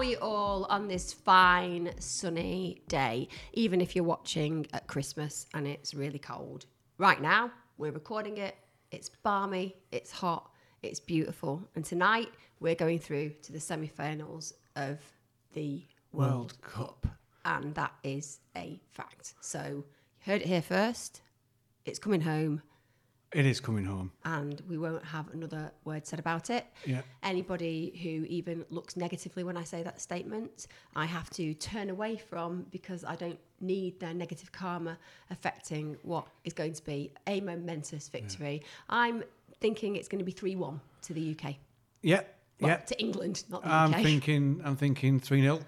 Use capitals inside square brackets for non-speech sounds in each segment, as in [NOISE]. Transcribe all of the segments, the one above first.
are we all on this fine, sunny day, even if you're watching at Christmas and it's really cold? Right now, we're recording it. It's balmy, it's hot, it's beautiful. And tonight, we're going through to the semi finals of the World, World Cup. and that is a fact. So, you heard it here first. It's coming home, It is coming home. and we won't have another word said about it. Yeah. Anybody who even looks negatively when I say that statement, I have to turn away from because I don't need their negative karma affecting what is going to be a momentous victory. I'm thinking it's going to be 3 1 to the UK. Yeah. Well, yeah. To England, not the I'm UK. thinking I'm thinking 3 0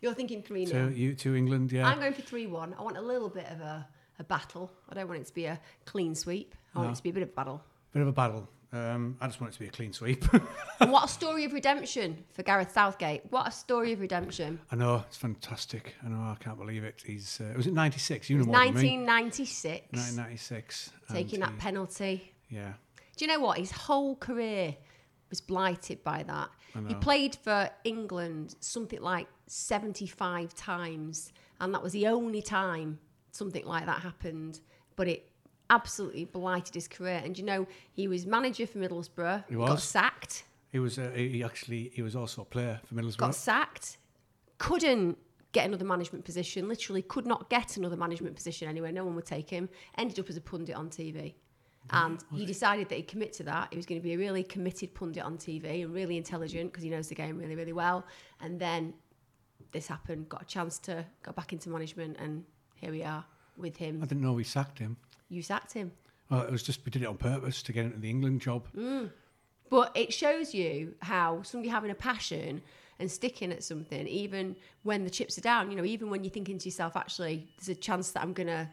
You're thinking 3 to 0. you to England, yeah. I'm going for 3 1. I want a little bit of a, a battle. I don't want it to be a clean sweep. I want No. it to be a bit of a battle. Bit of a battle. Um, I just want it to be a clean sweep. [LAUGHS] what a story of redemption for Gareth Southgate. What a story of redemption. I know, it's fantastic. I know, I can't believe it. He's uh, was it 96? You know more than 1996, 1996. taking that penalty. Yeah. Do you know what? His whole career was blighted by that. He played for England something like 75 times, and that was the only time something like that happened. But it absolutely blighted his career. And you know, he was manager for Middlesbrough, He got was. sacked, He was uh, he actually he was also a player for Middlesbrough. got sacked, couldn't get another management position, literally could not get another management position anywhere. No one would take him. Ended up as a pundit on TV. And he decided that he'd commit to that. He was going to be a really committed pundit on TV and really intelligent because he knows the game really, really well. And then this happened, got a chance to go back into management, and here we are with him. I didn't know we sacked him. You sacked him. Well, it was just we did it on purpose to get into the England job. Mm. But it shows you how somebody having a passion and sticking at something, even when the chips are down, you know, even when you're thinking to yourself, actually, there's a chance that I'm going to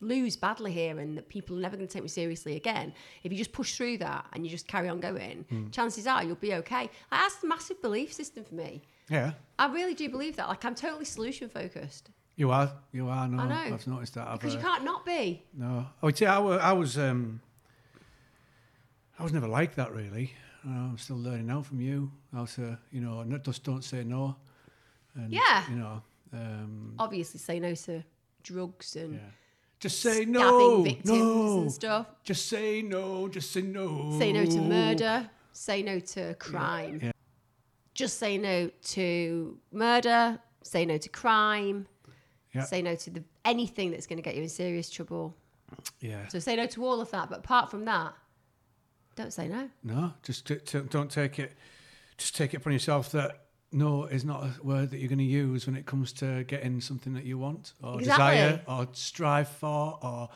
lose badly here and that people are never going to take me seriously again. If you just push through that and you just carry on going, hmm. chances are you'll be okay. Like, that's a massive belief system for me. Yeah. I really do believe that. Like, I'm totally solution focused You are, you are. No, I know. I've noticed that. I've, because you uh, can't not be. No, I would say I, I was. Um, I was never like that really. Uh, I'm still learning now from you how to, you know, not just don't say no. And, Yeah. You know, um, Obviously, say no to drugs and yeah. Just say no, victims no. and stuff. Just say no. Just say no. Say no to murder. Say no to crime. yeah. Just say no to murder. Say no to crime. Yeah. Say no to the, anything that's going to get you in serious trouble. Yeah. So say no to all of that. But apart from that, don't say no. No, just t- t- don't take it. Just take it upon yourself that no is not a word that you're going to use when it comes to getting something that you want or Exactly. desire or strive for or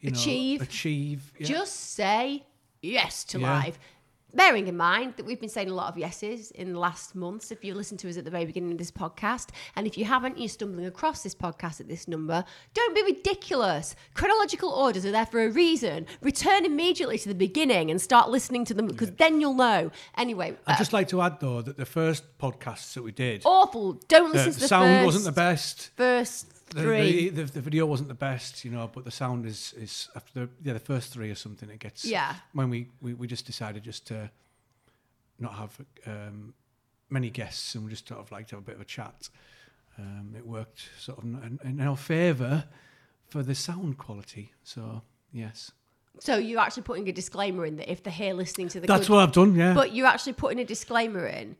you know Achieve. achieve. Yeah. Just say yes to Yeah. life. Bearing in mind that we've been saying a lot of yeses in the last months, if you listened to us at the very beginning of this podcast, and if you haven't, you're stumbling across this podcast at this number, don't be ridiculous. Chronological orders are there for a reason. Return immediately to the beginning and start listening to them because then you'll know. Anyway, I'd uh, just like to add though that the first podcasts that we did, awful. Don't listen to the sound wasn't the best. first The, three. the, the, the video wasn't the best, you know, but the sound is is after the yeah the first three or something. It gets Yeah. When we we, we just decided just to not have um, many guests and we just sort of like to have a bit of a chat. Um, it worked sort of in, in our favour for the sound quality. So yes, so you're actually putting a disclaimer in that if they're here listening to the that's good what I've done. Yeah, But you're actually putting a disclaimer in,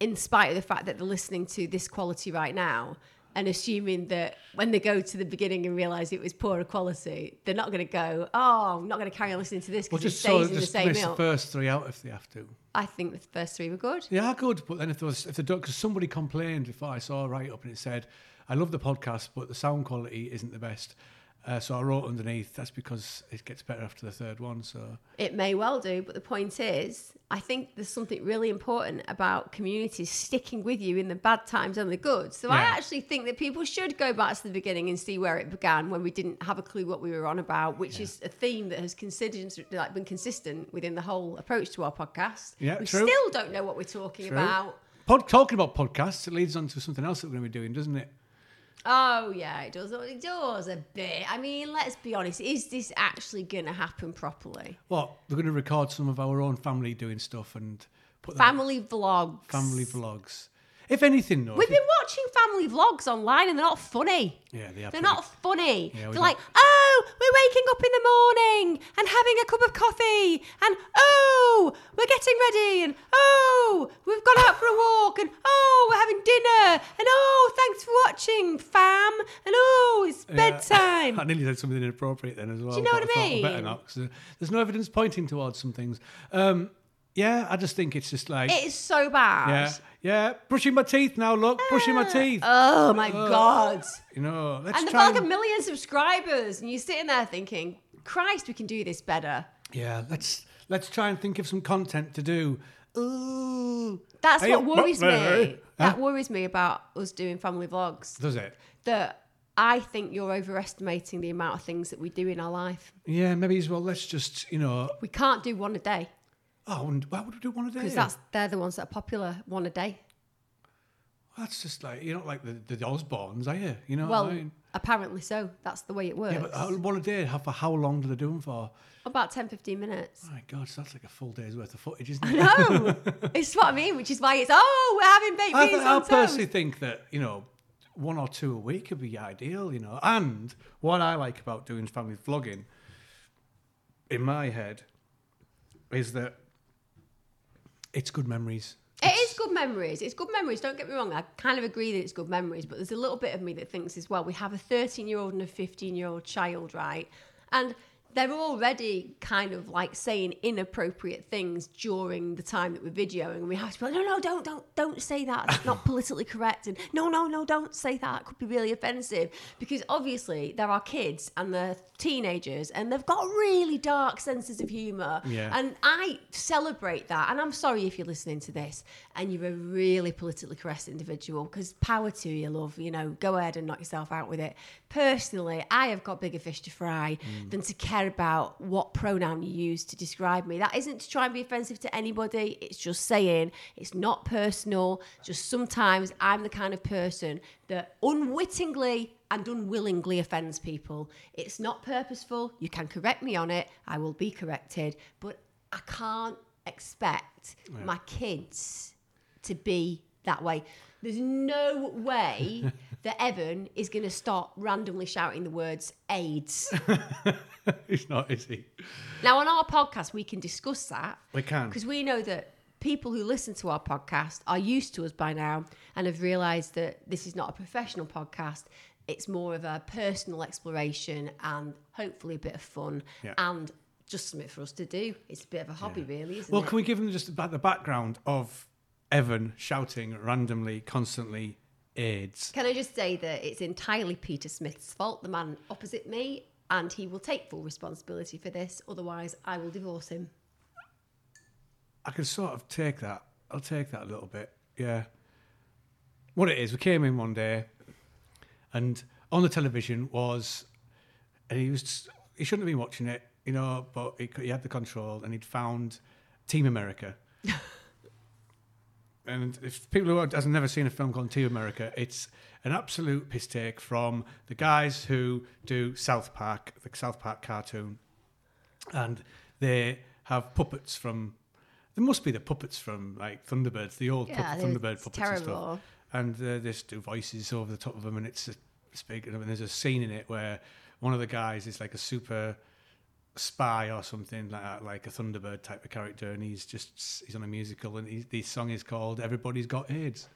in spite of the fact that they're listening to this quality right now, and assuming that when they go to the beginning and realise it was poorer quality, they're not going to go, "Oh, I'm not going to carry on listening to this well, because it stays so in the just same miss the first three out if they have to. I think the first three were good. They are good, but then if there was if they don't, because somebody complained before I saw a write up and it said, "I love the podcast, but the sound quality isn't the best." Uh, so I wrote underneath, "That's because it gets better after the third one." So It may well do, but the point is, I think there's something really important about communities sticking with you in the bad times and the good. So I actually think that people should go back to the beginning and see where it began when we didn't have a clue what we were on about, which is a theme that has considered, like, been consistent within the whole approach to our podcast. Yeah, we true. still don't know what we're talking True. about. Pod, talking about podcasts, it leads on to something else that we're going to be doing, doesn't it? Oh yeah, it does. It does a bit. I mean, let's be honest. Is this actually going to happen properly? What we're going to record some of our own family doing stuff and put Family vlogs. family vlogs. If anything, We've been watching family vlogs online and they're not funny. yeah, they are They're not funny. Yeah, They're like, oh, we're waking up in the morning and having a cup of coffee, and oh, we're getting ready, and oh, we've gone out for a walk, and oh, we're having dinner, and oh, thanks for watching, fam, and oh, it's Yeah. bedtime. [LAUGHS] I nearly said something inappropriate then as well. Do you know what I well, better mean? not, uh, there's no evidence pointing towards some things. Um, yeah, I just think it's just like, It is so bad. yeah, yeah, brushing my teeth now. Look, brushing my ah. teeth. Oh my god. you know, let's And they've try. got like a million subscribers, and you're sitting there thinking, Christ, we can do this better. yeah, let's let's try and think of some content to do. Ooh, That's Hey, what what- worries oh, me. Huh? That worries me about us doing family vlogs. does it? That I think you're overestimating the amount of things that we do in our life. Yeah, maybe as well. Let's just, you know, We can't do one a day oh, and why would we do one a day? because that's they're the ones that are popular. One a day. That's just like you're not like the, the Osbournes, are you? You know, Well, what I mean? apparently so. That's the way it works. yeah, but uh, one a day. How, for how long do they do them for? About 10, 15 minutes. Oh my God, so that's like a full day's worth of footage, isn't it? No, [LAUGHS] it's what I mean, which is why it's oh, we're having baked I, beans th- I on toast. personally think that you know one or two a week would be ideal. You know, and what I like about doing family vlogging, in my head, is that it's good memories. It is good memories. It's good memories. Don't get me wrong. I kind of agree that it's good memories, but there's a little bit of me that thinks as well. We have a 13 year old and a 15 year old child, right? And they're already kind of like saying inappropriate things during the time that we're videoing, and we have to be like, no, no, don't, don't, don't say that. It's not [LAUGHS] politically correct, and no, no, no, don't say that. It could be really offensive because obviously there are kids and they're teenagers, and they've got really dark senses of humour, Yeah. and I celebrate that. And I'm sorry if you're listening to this and you're a really politically correct individual, because power to you, love. You know, go ahead and knock yourself out with it. Personally, I have got bigger fish to fry mm. than to care about what pronoun you use to describe me. That isn't to try and be offensive to anybody. It's just saying it's not personal. Just sometimes I'm the kind of person that unwittingly and unwillingly offends people. It's not purposeful. You can correct me on it. I will be corrected. But I can't expect my kids to be that way. There's no way [LAUGHS] that Evan is going to start randomly shouting the words AIDS. [LAUGHS] it's not, is he? now, on our podcast, we can discuss that We can. because we know that people who listen to our podcast are used to us by now and have realised that this is not a professional podcast. It's more of a personal exploration and hopefully a bit of fun Yeah. and just something for us to do. It's a bit of a hobby, really, isn't Well, it? can we give them just about the background of Evan shouting randomly, constantly AIDS? Can I just say that it's entirely Peter Smith's fault, the man opposite me, and he will take full responsibility for this. Otherwise, I will divorce him. I can sort of take that. I'll take that a little bit. Yeah. What it is, we came in one day, and on the television was, and he was he shouldn't have been watching it, you know, but he, he had the control, and he'd found Team America. [LAUGHS] and if people who have never seen a film called Team America, it's an absolute piss take from the guys who do South Park, the South Park cartoon, and they have puppets from. There must be the puppets from like Thunderbirds, the old Yeah, pup- they're- Thunderbird puppets and stuff terrible. and uh, they just do voices over the top of them, and it's it's big. And there's a scene in it where one of the guys is like a super spy or something like that, like a Thunderbird type of character, and he's just he's on a musical, and he's, the song is called "Everybody's Got AIDS."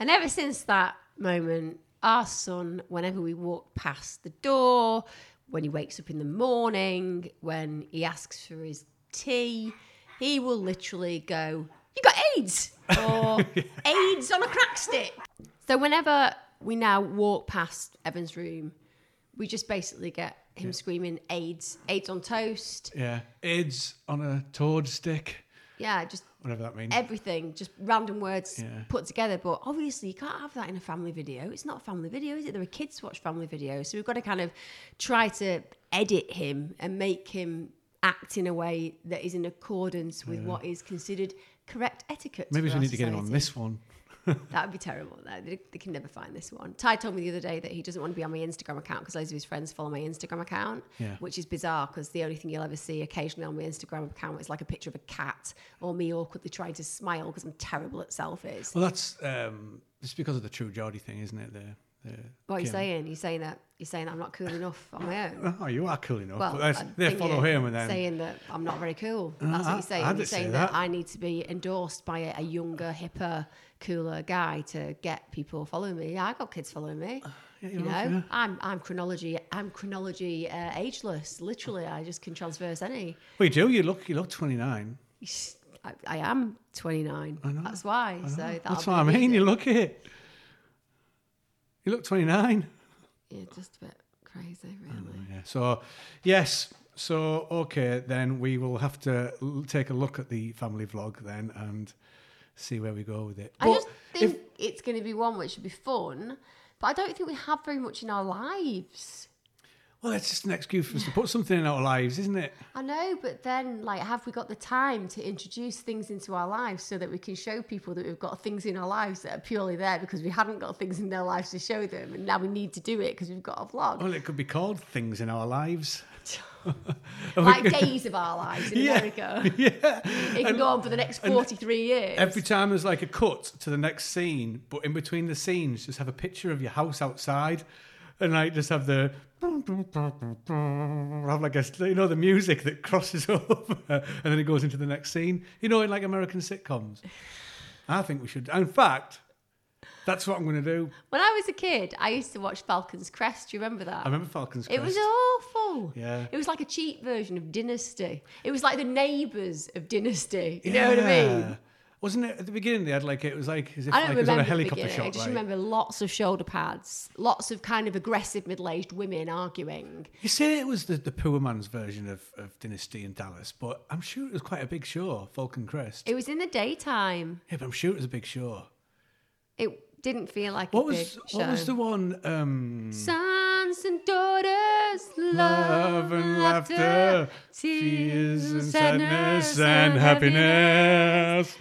And ever since that moment, our son, whenever we walk past the door, when he wakes up in the morning, when he asks for his tea, he will literally go, You got AIDS! [LAUGHS] Or AIDS on a crack stick. So whenever we now walk past Evan's room, we just basically get him screaming AIDS, AIDS on toast. Yeah, AIDS on a toad stick, Yeah, just whatever that means. everything, just random words Yeah. put together. But obviously, you can't have that in a family video. It's not a family video, is it? There are kids watch family videos, so we've got to kind of try to edit him and make him act in a way that is in accordance with what is considered correct etiquette. Maybe we need to get him on this one. [LAUGHS] that would be terrible. They, they can never find this one. Ty told me the other day that he doesn't want to be on my Instagram account because loads of his friends follow my Instagram account, Yeah. which is bizarre because the only thing you'll ever see occasionally on my Instagram account is like a picture of a cat or me awkwardly trying to smile because I'm terrible at selfies. Well, that's um, it's because of the True Geordie thing, isn't it? The, the What are you Kim. saying? You're saying that you're saying that I'm not cool enough on my own. [LAUGHS] Oh, you are cool enough. Well, they follow him and then. saying that I'm not very cool. Uh, That's what you're saying. I You're didn't say saying that. that. I need to be endorsed by a, a younger, hipper, cooler guy to get people following me. Yeah, I got kids following me. [SIGHS] Yeah, you you know, yeah. I'm I'm chronology. I'm chronology uh, ageless. Literally, I just can transverse any. Well, you do. You look. You look 29. I, I am 29. I know, That's why. Know. So that's what I mean. amazing. You look it. You look 29. Yeah, just a bit crazy, really. yeah. So, yes. So, okay, then we will have to l- take a look at the family vlog then and see where we go with it. I But just think if- it's going to be one which should be fun, but I don't think we have very much in our lives. well, it's just an excuse for us to put [LAUGHS] something in our lives, isn't it? I know, but then, like, have we got the time to introduce things into our lives so that we can show people that we've got things in our lives that are purely there because we hadn't got things in their lives to show them, and now we need to do it because we've got a vlog, Well, it could be called things in our lives. Like [LAUGHS] days of our lives in Yeah. America. [LAUGHS] yeah. It can go on for the next forty-three years. Every time there's like a cut to the next scene, but in between the scenes, just have a picture of your house outside, and like just have the have like a you know the music that crosses [LAUGHS] over, and then it goes into the next scene. You know, in like American sitcoms. I think we should. In fact, that's what I'm going to do. when I was a kid, I used to watch Falcon's Crest. Do you remember that? I remember Falcon's Crest. It was awful. Yeah. It was like a cheap version of Dynasty. It was like the neighbours of Dynasty. You know what I mean? Yeah. Wasn't it at the beginning? They had like it was like as if I don't like it was on remember a helicopter shot. I just right? remember lots of shoulder pads, lots of kind of aggressive middle-aged women arguing. You say it was the, the poor man's version of, of Dynasty in Dallas, but I'm sure it was quite a big show, Falcon Crest. It was in the daytime. yeah, but I'm sure it was a big show. It didn't feel like What a was big show. what was the one? Um, Sons and daughters, love, love and laughter, tears fears and sadness and happiness.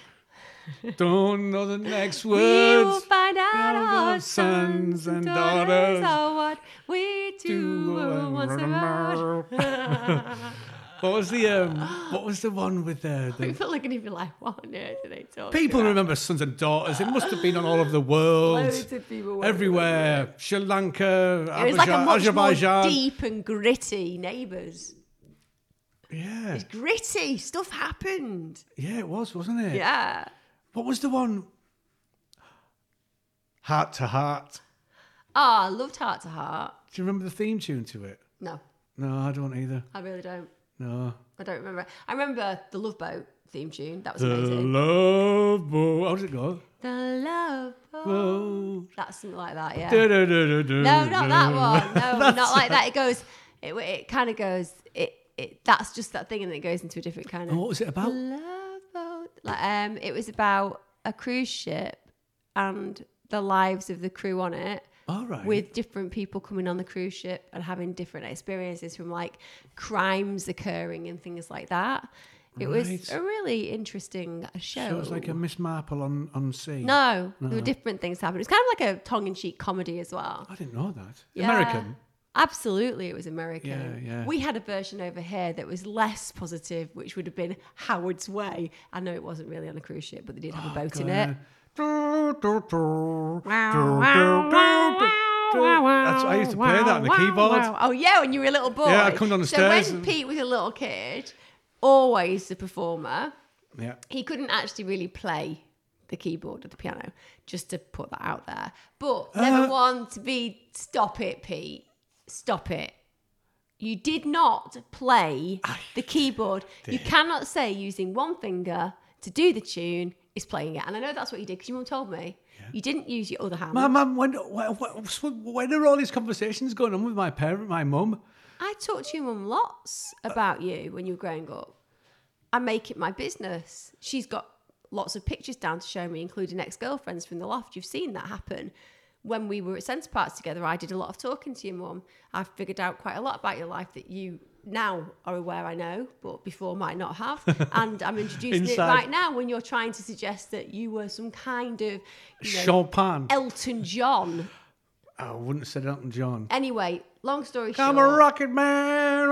Don't know the next words. We will find out our sons sons and daughters daughters are what we do Do once about. [LAUGHS] What was the um, what was the one with the, the People are going to like, what on earth are they talking people about? remember sons and daughters? It must have been on all over the world. Loads of people everywhere. Sri Lanka, It was like a Azerbaijan- much more deep and gritty neighbours. Yeah, It's gritty. Stuff happened. yeah, it was, wasn't it? Yeah. What was the one? Heart to heart. Oh, I loved Heart to Heart. Do you remember the theme tune to it? No, No, I don't either. I really don't. No. I don't remember. I remember the Love Boat theme tune. That was The amazing. love boat. How does it go? The Love Boat. That's something like that, yeah. Da-da-da-da-da. No, not that one. [LAUGHS] No, not like that. It goes. It it kind of goes. It it. That's just that thing, and it goes into a different kind And of what was it about? love boat. Like um, it was about a cruise ship and the lives of the crew on it. All right. With different people coming on the cruise ship and having different experiences from like crimes occurring and things like that. It was a really interesting show. So it was like a Miss Marple on, on sea. no, there were different things happening. It was kind of like a tongue-in-cheek comedy as well. I didn't know that. Yeah. American. Absolutely, it was American. Yeah, yeah. We had a version over here that was less positive, which would have been Howard's Way. I know it wasn't really on a cruise ship, but they did have a oh, boat in it. That's I used to play that on the keyboard. Oh yeah, when you were a little boy. Yeah, I'd come down the so stairs when and- Pete was a little kid, always the performer, Yeah. he couldn't actually really play the keyboard or the piano, just to put that out there. But never Uh. want to be stop it, Pete. Stop it. You did not play the keyboard. You cannot say using one finger to do the tune is playing it. And I know that's what you did because your mum told me. You didn't use your other hand. Mum, mum, when, when, when are all these conversations going on with my parent, my mum? I talked to your mum lots about you when you were growing up. I make it my business. She's got lots of pictures down to show me, including ex girlfriends from the loft. You've seen that happen. When we were at Center Parcs together, I did a lot of talking to your mum. I figured out quite a lot about your life that you now are aware I know, but before might not have. [LAUGHS] And I'm introducing it right now when you're trying to suggest that you were some kind of you know, Chopin. Elton John. I wouldn't have said Elton John. Anyway, long story short I'm a rocket man.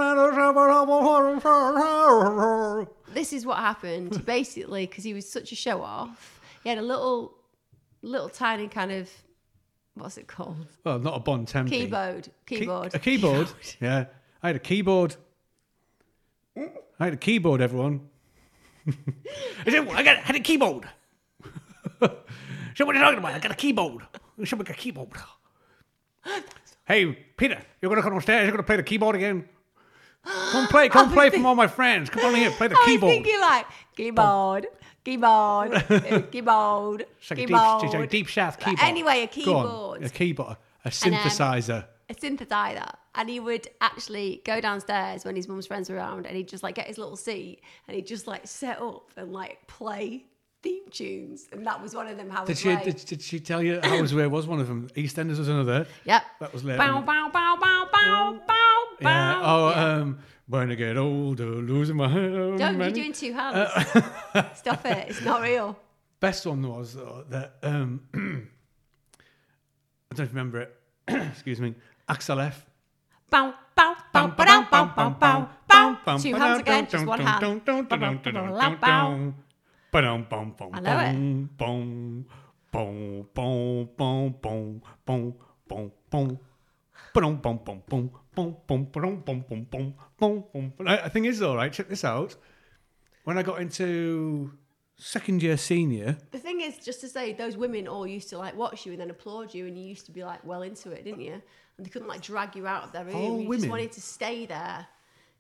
this is what happened. [LAUGHS] Basically, because he was such a show off, he had a little, little tiny kind of, what's it called? Well, not a Bontempi. Keyboard. Key- Keyboard. a keyboard. [LAUGHS] Yeah. I had a keyboard. I had a keyboard, everyone. [LAUGHS] I said, I got I had a keyboard. [LAUGHS] so what are you talking about? I got a keyboard. I said, I a keyboard. [GASPS] Hey, Peter, you're going to come upstairs. You're going to play the keyboard again. [GASPS] Come play. Come play from all my friends. Come on here. Play the I was keyboard. thinking like keyboard, keyboard, [LAUGHS] uh, keyboard, It's like a deep, keyboard. it's like a deep south keyboard. Anyway, a Go on. keyboard. A keyboard. A synthesizer. A synthesizer and he would actually go downstairs when his mum's friends were around and he'd just like get his little seat and he'd just like set up and like play theme tunes and that was one of them how did she, did, did she tell you Howard's Way was one of them? EastEnders was another. yep That was later. bow bow bow bow bow bow Yeah. bow Oh, Yeah. um, when I get older, losing my hair. don't you're many- doing two hands Uh, [LAUGHS] stop it it's not real Best one was though, that um, [CLEARS THROAT] I don't remember it. [CLEARS THROAT] Excuse me. Axel F. Bow, bow, bow, bow, bow, bow, bow, bow. Two hands again, just one hand. I know it. Boom, check this out. When I got into second year senior, the thing is just to say those women all used to like watch you and then applaud you and you used to be like well into it didn't you and they couldn't like drag you out of their room All you women? just wanted to stay there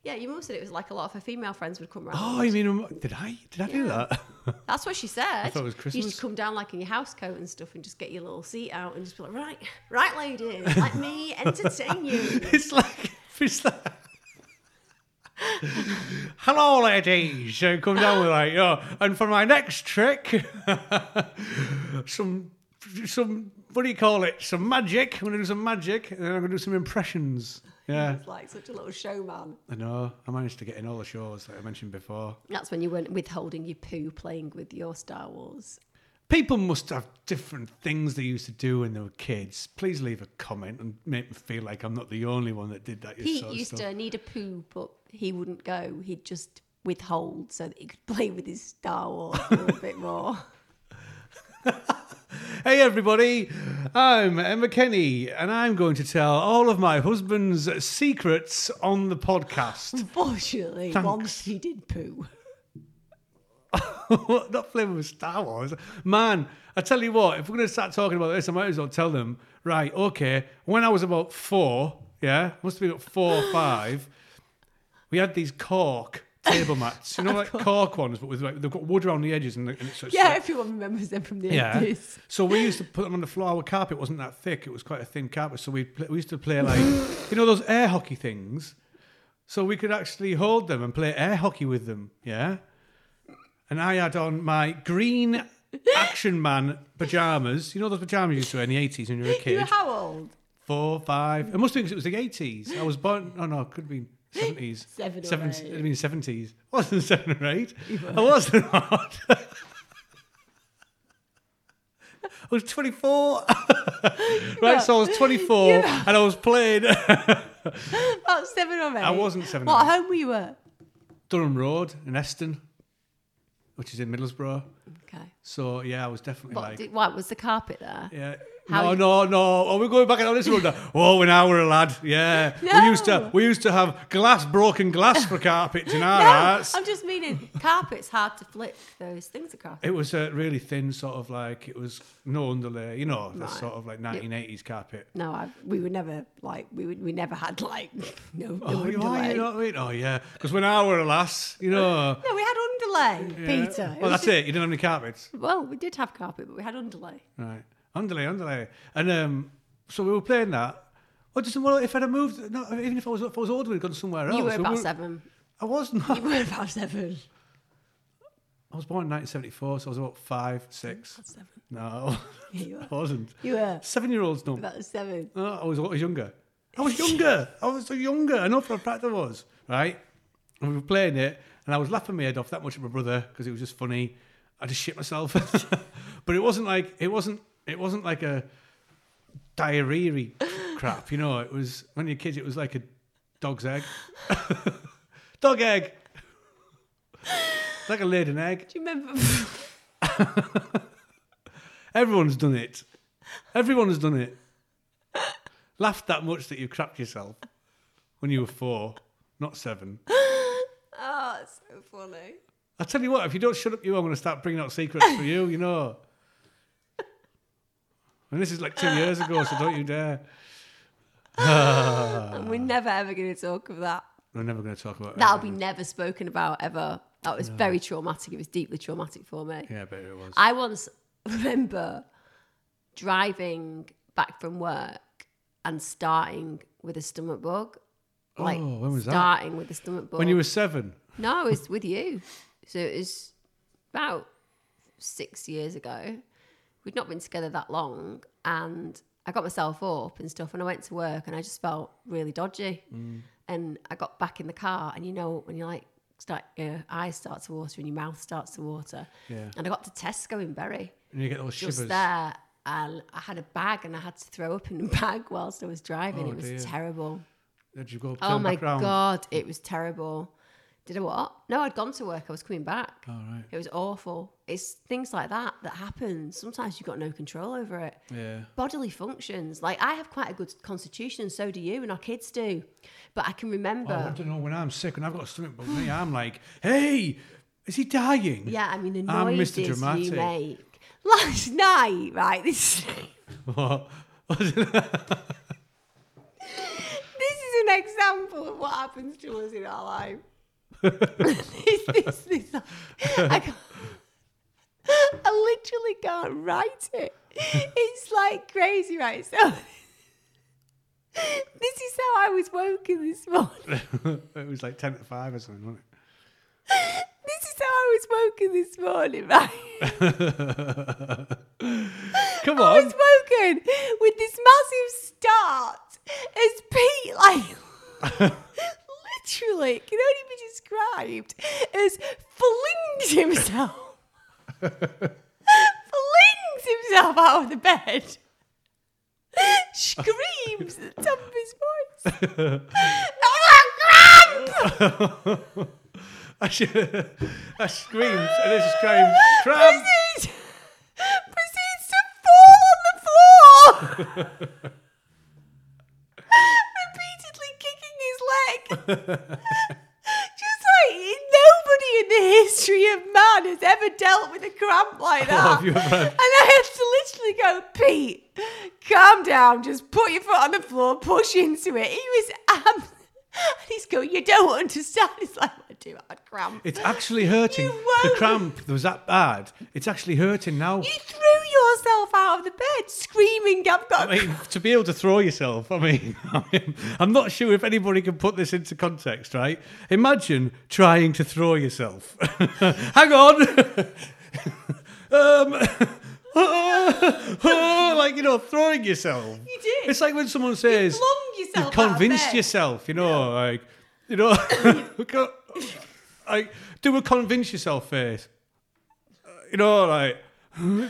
yeah your mum said it was like a lot of her female friends would come round oh, you mean um, did I did I do Yeah. that? [LAUGHS] That's what she said. thought it was You used Christmas. to come down like in your house coat and stuff and just get your little seat out and just be like, right, right, ladies, let me [LAUGHS] entertain you. it's like it's like. [LAUGHS] Hello, ladies. So come down with like, oh, uh, and for my next trick, [LAUGHS] some, some, what do you call it? Some magic. I'm gonna do some magic, and then I'm gonna do some impressions. [LAUGHS] Yeah, It's like such a little showman. I know. I managed to get in all the shows that I mentioned before. That's when you weren't withholding your poo playing with your Star Wars. People must have different things they used to do when they were kids. Please leave a comment and make me feel like I'm not the only one that did that. Pete used to need a poo, but he wouldn't go. He'd just withhold so that he could [LAUGHS] play with his Star Wars a little bit more. [LAUGHS] Hey everybody, I'm Emma Kenny, and I'm going to tell all of my husband's secrets on the podcast. Unfortunately, Thanks. once he did poo. [LAUGHS] Not flavor with Star Wars, man. I tell you what, if we're going to start talking about this, I might as well tell them. Right, okay. When I was about four, yeah, must have been about four or [LAUGHS] five. We had these cork table mats, you know, like cork ones, but with like they've got wood around the edges, and, and it's such Yeah, everyone remembers them from the Yeah. 80s. So we used to put them on the floor. Our carpet wasn't that thick; it was quite a thin carpet. So we pl- we used to play like [GASPS] you know those air hockey things. So we could actually hold them and play air hockey with them. Yeah. And I had on my green [LAUGHS] Action Man pajamas. You know those pajamas you used to wear in the eighties when you were a [LAUGHS] You kid. were how old? Four, five. It must be because it was the eighties. I was born. Oh no, it could have been seventies. [LAUGHS] Seven or Seven. eight. It'd been seventies. I wasn't seven or eight. I was not. I was 24. right, so I was 24 and I was playing About seven or eight. I wasn't seven or What home were you at? Durham Road in Eston, which is in Middlesbrough. Okay. So yeah, I was definitely What, like, did, what was the carpet there? yeah. How no, you- no, no. Oh, we're going back on this road now. Oh, when I were a lad, yeah. We used to we used to have glass, broken glass for carpets in our [LAUGHS] No, house. I'm just meaning carpet's hard to flip those things across. It was a really thin, sort of like it was no underlay, you know, that Right. sort of like 1980s carpet. No, I, we were never like we would, we never had like [LAUGHS] no, no Oh, underlay. you know what I mean? Oh, yeah. Because when I were a lass, you know. No, we had underlay, yeah. Peter. Well, that's it. You didn't have any carpets. Well, we did have carpet, but we had underlay. Right. Underlay, underlay. And um, so we were playing that. Well, just, well, if I'd have moved, no, even if I was, if I was older, we'd gone somewhere else. You were We about were- seven. I was not. You were about seven. I was born in 1974, so I was about five, six. About seven. No, Yeah, you [LAUGHS] I wasn't. You were Seven year olds, no. about seven. No, I was, I was younger. I was younger. I was so younger. I know for a fact I was, right? And we were playing it, and I was laughing my head off that much at my brother because it was just funny. I just shit myself. [LAUGHS] but it wasn't like it wasn't it wasn't like a diarrhea crap, you know. It was when you're kids, it was like a dog's egg. [LAUGHS] Dog egg. like a laid an egg. Do you remember? [LAUGHS] Everyone's done it. Everyone has done it. Laughed that much that you crapped yourself when you were four, not seven. [GASPS] oh, it's so funny. I tell you what, if you don't shut up, you, I'm going to start bringing out secrets for you. You know. And this is like two years ago, so don't you dare. and we're never ever going to talk of that. We're never going to talk about That'll be never spoken about ever. That was very traumatic. It was deeply traumatic for me. Yeah, but it was. I once [LAUGHS] remember driving back from work and starting with a stomach bug. Oh, like Oh, when was that? starting with a stomach bug. when you were seven. No, it was with you. So it was about six years ago. We'd not been together that long, and I got myself up and stuff, and I went to work, and I just felt really dodgy. Mm. And I got back in the car, and you know when you like start your eyes start to water and your mouth starts to water. Yeah. And I got to Tesco in Bury, And you get those just shivers. there, and I had a bag, and I had to throw up in the [LAUGHS] bag whilst I was driving. Oh, it was dear. terrible. Did you go Oh my god, it was terrible. Did I what? No, I'd gone to work. I was coming back. All right. It was awful. It's things like that that happen. Sometimes you've got no control over it. Yeah. Bodily functions. Like I have quite a good constitution, and so do you, and our kids do. But I can Oh, remember. I don't know. When I'm sick, and I've got a stomach bug, me, I'm like, hey, is he dying? yeah, I mean the I'm Mr. noises you Dramatic. make. Last night, right? This [LAUGHS] What? [LAUGHS] this is an example of what happens to us in our life. This, this, this, I, can't, I literally can't write it. It's like crazy, right? So this is how I was woken this morning. [LAUGHS] it was like 10 to 5 or something, wasn't it? This is how I was woken this morning, right? Come on. I was woken with this massive start as Pete, like, [LAUGHS] literally, can only be described as flings himself, [LAUGHS] flings himself out of the bed, screams at the top of his voice. [LAUGHS] "Oh, cramp!" I, should, I screamed and then she screamed, cramp! proceeds, proceeds to fall on the floor. [LAUGHS] [LAUGHS] Just like nobody in the history of man has ever dealt with a cramp like that. have you ever And I had to literally go, Pete, calm down, just put your foot on the floor, push into it. He was um, and [LAUGHS] he's going, You don't understand. It's like, I do, I cramp. It's actually hurting. You The won't. cramp was that bad. It's actually hurting now. You threw yourself out of the bed screaming, I've got I mean, to be able to throw yourself, I mean, I [LAUGHS] mean, I'm not sure if anybody can put this into context, right? Imagine trying to throw yourself. [LAUGHS] Hang on. um, [LAUGHS] like, you know, throwing yourself. You did. It's like when someone says, flung yourself you've out of convinced yourself, you know, like, you know, [LAUGHS] [LAUGHS] like, do a convince yourself face. You know, like, no.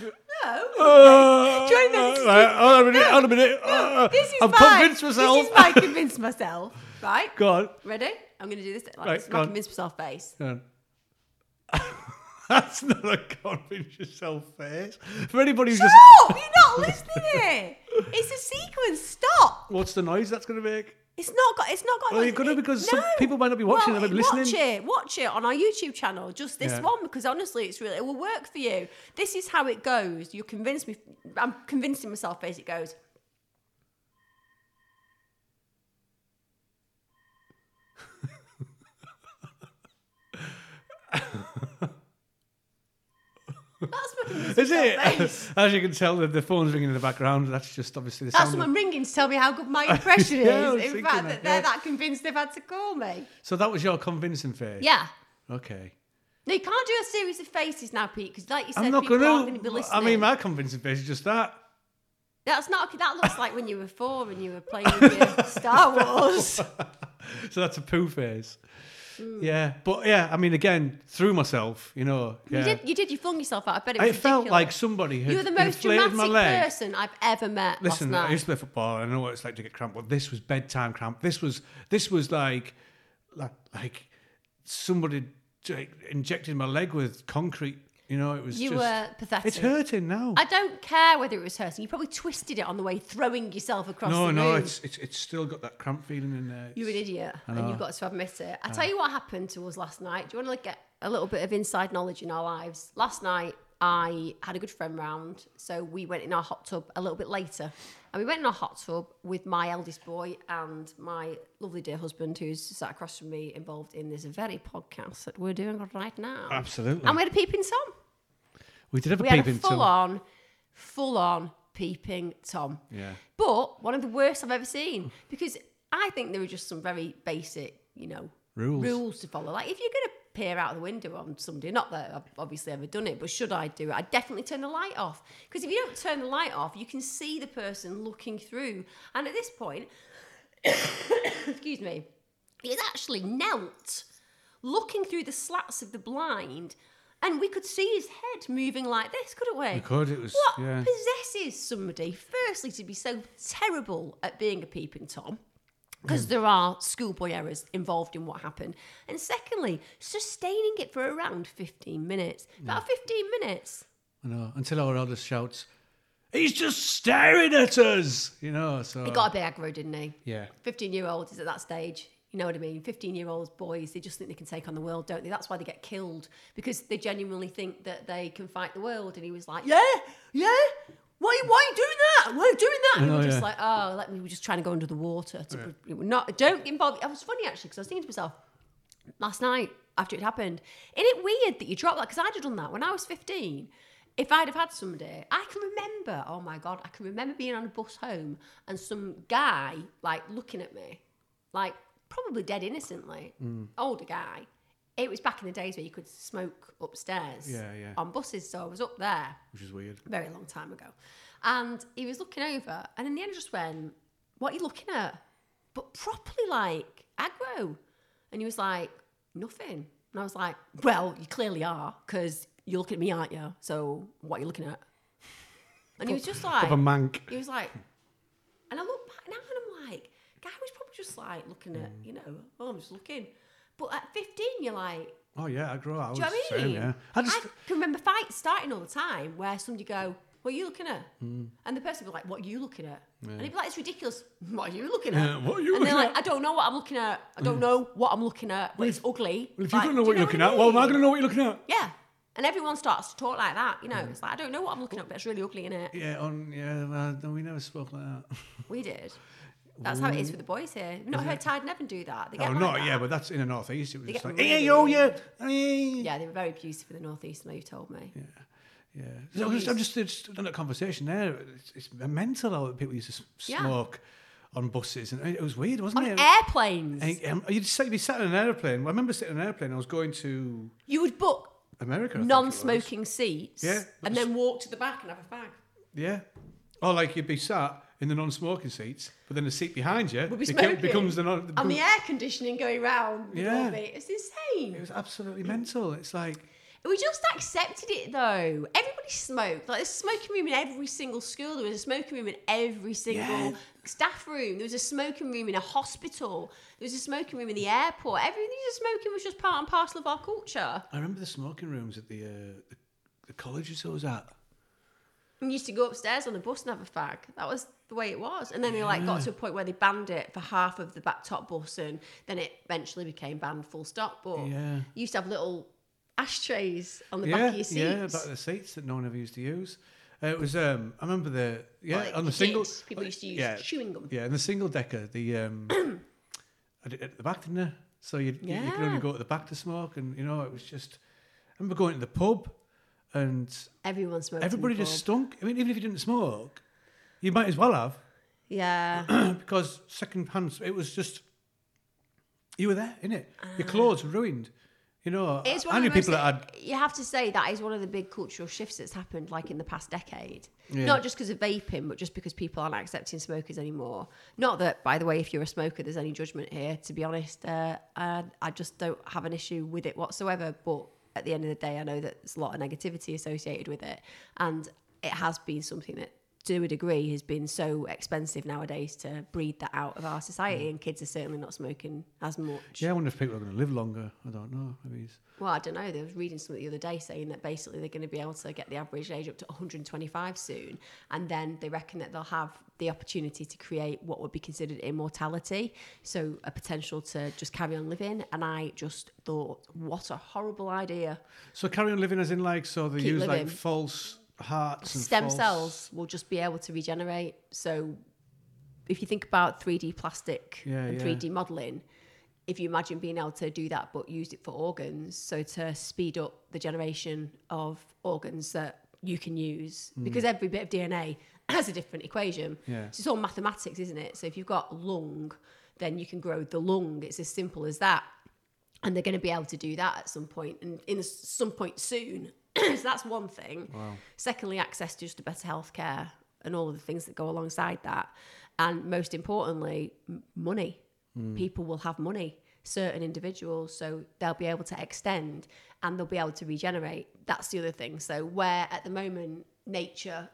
uh, Do you know this is- right, hold on a minute, hold a minute. uh, This is I'm my, convinced myself. This is my convince myself. Right? Go on. Ready? I'm going to do this. Like, Right, this my on. convince myself face. Go on. [LAUGHS] That's not a convince yourself face. For anybody who's just. Stop! You're not listening. It's a sequence. Stop. What's the noise that's going to make? It's not got. It's not got. Well, you're gonna because some people might not be watching, they might be listening. Watch it. Watch it on our YouTube channel. Just this Yeah. one because honestly, it's really it will work for you. This is how it goes. You convince me. I'm convincing myself. Face it goes. [LAUGHS] That's [LAUGHS] Is it? face. [LAUGHS] As you can tell, the, the phone's ringing in the background. That's just obviously the That's sound. of- someone ringing to tell me how good my [LAUGHS] impression Yeah, I was is. In thinking fact, that, that they're that convinced they've had to call me. So that was your convincing face. Yeah. Okay. No, you can't do a series of faces now, Pete, because like you said, I'm not people aren't going to be listening. I mean, my convincing face is just that. That's not okay. That looks like when you were four and you were playing with your Star Wars. so that's a poo Yeah, but yeah, I mean, again, through myself, you know. Yeah. You did. You did. You flung yourself out of bed. It, it felt like somebody had you were the most dramatic person I've ever met Listen, I used to play football. and I know what it's like to get cramp, but this was bedtime cramp. This was this was like like like somebody injected my leg with concrete. You know, it was You just. were pathetic. It's hurting now. I don't care whether it was hurting. You probably twisted it on the way, throwing yourself across no, the no, room. it's, it's it's still got that cramp feeling in there. You're an idiot, and you've got to admit it. I tell you what happened to us last night. Do you want to get a little bit of inside knowledge in our lives? Last night, I had a good friend round, so we went in our hot tub a little bit later, and we went in our hot tub with my eldest boy and my lovely dear husband, who's sat across from me, involved in this very podcast that we're doing right now. Absolutely. And we had a peeping tom. we did have a We had a peeping full tom. on, full on peeping tom. Yeah. But one of the worst I've ever seen because I think there are just some very basic, you know, rules, Rules. to follow. Like if you're going to peer out of the window on somebody, not that I've obviously ever done it, but should I do it? I'd definitely turn the light off because if you don't turn the light off, you can see the person looking through. And at this point, [COUGHS] excuse me, he's actually knelt, looking through the slats of the blind. And we could see his head moving like this, couldn't we? We could. It was What yeah. possesses somebody, firstly, to be so terrible at being a peeping Tom? Because mm. there are schoolboy errors involved in what happened. And secondly, sustaining it for around 15 minutes. About 15 minutes. I know. Until our eldest shouts, "He's just staring at us!" You know. So He got a bit aggro, didn't he? yeah. Fifteen-year-old is at that stage. You know what I mean? 15 year olds, boys, they just think they can take on the world, don't they? That's why they get killed because they genuinely think that they can fight the world. And he was like, Yeah, yeah. Why, why are you doing that? Why are doing that? And I we were just yeah. like, Oh, let me, we were just trying to go under the water. To, pre- not, don't involve. It was funny actually because I was thinking to myself last night after it happened, isn't it weird that you dropped that? Because I'd have done that when I was 15. If I'd have had somebody, I can remember, oh my God, I can remember being on a bus home and some guy like looking at me, like probably dead innocently, Mm. older guy. It was back in the days where you could smoke upstairs Yeah, yeah. on buses. So I was up there Which is weird. very long time ago. And he was looking over, and in the end, I just went, What are you looking at? But properly like aggro. And he was like, Nothing. And I was like, Well, you clearly are, because you're looking at me, aren't you? So what are you looking at? And he was just like, a mank. he was like, and I look back now and I'm like, guy was probably just like looking at, Mm. you know, oh, I'm just looking. But at 15, you're like, Oh yeah, I grew up. I was do you know what I same, mean? yeah. I just can remember fights starting all the time where somebody go, "What are you looking at?" Mm. And the person would be like, "What are you looking at?" And he'd be like, "It's ridiculous. What are you looking at?" Yeah, what are you and they're looking like, "I don't know what I'm looking at. I don't know what I'm looking at. But it's ugly." well, if you don't know do what you're looking at, well, am I going to know what you're looking at? Yeah. And everyone starts to talk like that, you know. It's like I don't know what I'm looking at, but it's really ugly in it. Yeah, on yeah. Well, we never spoke like that. [LAUGHS] We did. That's how it is for the boys here. You've not heard Tide Never do that. They get oh, like not that. yeah, but that's in the northeast. It was They just get like, really, hey, really- yeah, hey. Yeah, they were very abusive in the northeast. They told me. Yeah. So I'm just, I'm just, just on that conversation there. It's, it's mental how people used to s- Yeah. smoke on buses, and it was weird, wasn't On it? airplanes, And, um, you'd sit, you'd be sat in an airplane. Well, I remember sitting in an airplane. I was going to you would book America. I think it was. non-smoking seats, Yeah, and then walk to the back and have a fag. Yeah. Or like you'd be sat in the non-smoking seats, but then the seat behind you Would be beca- becomes the non. And the air conditioning going round. Yeah. It's insane. It was absolutely mental. It's like We just accepted it though. Everybody smoked. Like there's a smoking room in every single school. There was a smoking room in every single Yeah. staff room. There was a smoking room in a hospital. There was a smoking room in the airport. Everything smoking was just part and parcel of our culture. I remember the smoking rooms at the uh, the, the colleges I was at. And used to go upstairs on the bus and have a fag. That was the way it was. And then they like got to a point where they banned it for half of the back top bus, and then it eventually became banned full stop. But Yeah. you used to have little ashtrays on the yeah, back of your seats. yeah, back of the seats that no one ever used to use. Uh, it was. Um, I remember the yeah on the single. kids, people used to use yeah, chewing gum. Yeah, and the single decker, the um, [CLEARS THROAT] at the back, didn't there? So you you you could only go at the back to smoke, and you know it was just. I remember going to the pub, and Everyone smoked. in everybody just stunk. I mean, even if you didn't smoke, you might as well have [CLEARS THROAT] Yeah. [CLEARS THROAT] because second hand. It was just you were there, innit? Ah. Your clothes were ruined. You know, It's one I of knew the people that had. you have to say that is one of the big cultural shifts that's happened like in the past decade. Yeah. Not just because of vaping, but just because people aren't accepting smokers anymore. Not that, by the way, if you're a smoker, there's any judgment here. To be honest, uh, I, I just don't have an issue with it whatsoever. But at the end of the day, I know that there's a lot of negativity associated with it, and it has been something that, to a degree, has been so expensive nowadays to breed that out of our society. Mm. And kids are certainly not smoking as much. Yeah, I wonder if people are going to live longer. I don't know. Maybe Well, I don't know. There was reading something the other day saying that basically they're going to be able to get the average age up to 125 soon, and then they reckon that they'll have the opportunity to create what would be considered immortality, so a potential to just carry on living. And I just thought, what a horrible idea! so carry on living as in like so they Keep use living. like false hearts Stem false- cells will just be able to regenerate. So, if you think about 3D plastic Yeah, and yeah. 3D modeling, if you imagine being able to do that but use it for organs, so to speed up the generation of organs that you can use, Hmm. because every bit of DNA [CLEARS THROAT] has a different equation. Yeah. So it's all mathematics, isn't it? So if you've got lung, then you can grow the lung. It's as simple as that. And they're going to be able to do that at some point and in some point soon. [CLEARS THROAT] so that's one thing. Secondly, access to just a better healthcare and all of the things that go alongside that. And most importantly, m- money. Hmm. People will have money, certain individuals, so they'll be able to extend and they'll be able to regenerate. That's the other thing. So, where at the moment, nature,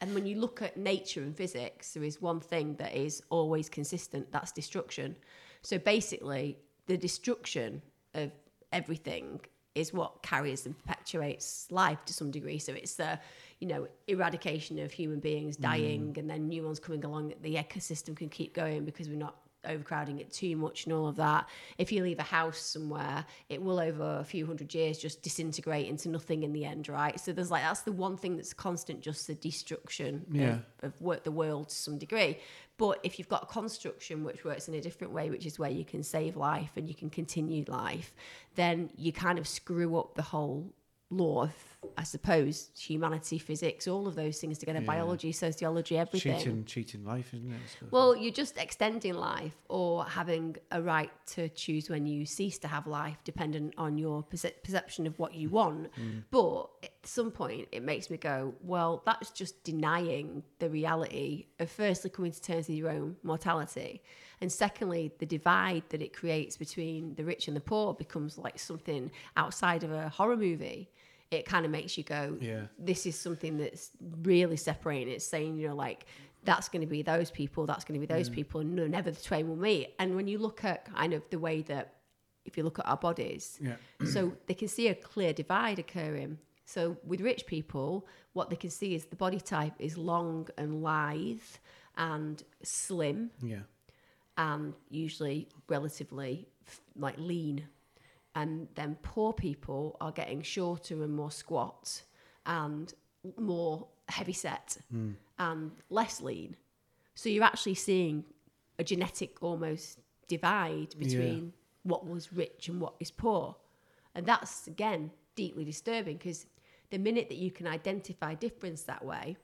and when you look at nature and physics, there is one thing that is always consistent that's destruction. So, basically, the destruction of everything is what carries and perpetuates life to some degree. So it's the, you know, eradication of human beings mm. dying and then new ones coming along that the ecosystem can keep going because we're not overcrowding it too much and all of that. If you leave a house somewhere, it will over a few hundred years just disintegrate into nothing in the end, right? So there's like that's the one thing that's constant, just the destruction Yeah. of, of wo- the world to some degree. But if you've got a construction which works in a different way, which is where you can save life and you can continue life, then you kind of screw up the whole law of, I suppose, humanity, physics, all of those things together, Yeah. biology, sociology, everything. cheating, cheating life, isn't it? Well, you're just extending life or having a right to choose when you cease to have life, dependent on your perce- perception of what you mm. want. Mm. But at some point, it makes me go, well, that's just denying the reality of firstly coming to terms with your own mortality. And secondly, the divide that it creates between the rich and the poor becomes like something outside of a horror movie. It kind of makes you go, Yeah. this is something that's really separating. It's saying, you know, like that's going to be those people, that's going to be those mm. people, and no, never the twain will meet. And when you look at kind of the way that, if you look at our bodies, Yeah. so they can see a clear divide occurring. So with rich people, what they can see is the body type is long and lithe and slim yeah. and usually relatively f- like lean. And then poor people are getting shorter and more squat and more heavy set hmm. and less lean. So you're actually seeing a genetic almost divide between what was rich and what is poor. And that's again deeply disturbing because the minute that you can identify difference that way,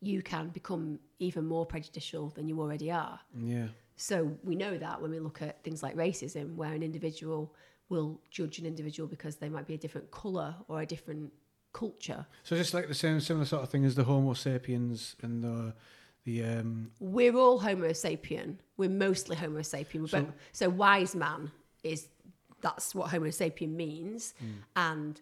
you can become even more prejudicial than you already are. Yeah. So we know that when we look at things like racism, where an individual will judge an individual because they might be a different colour or a different culture. So just like the same similar sort of thing as the Homo sapiens and the the um We're all Homo sapien. We're mostly Homo sapien. So- So, so wise man is that's what Homo sapien means, and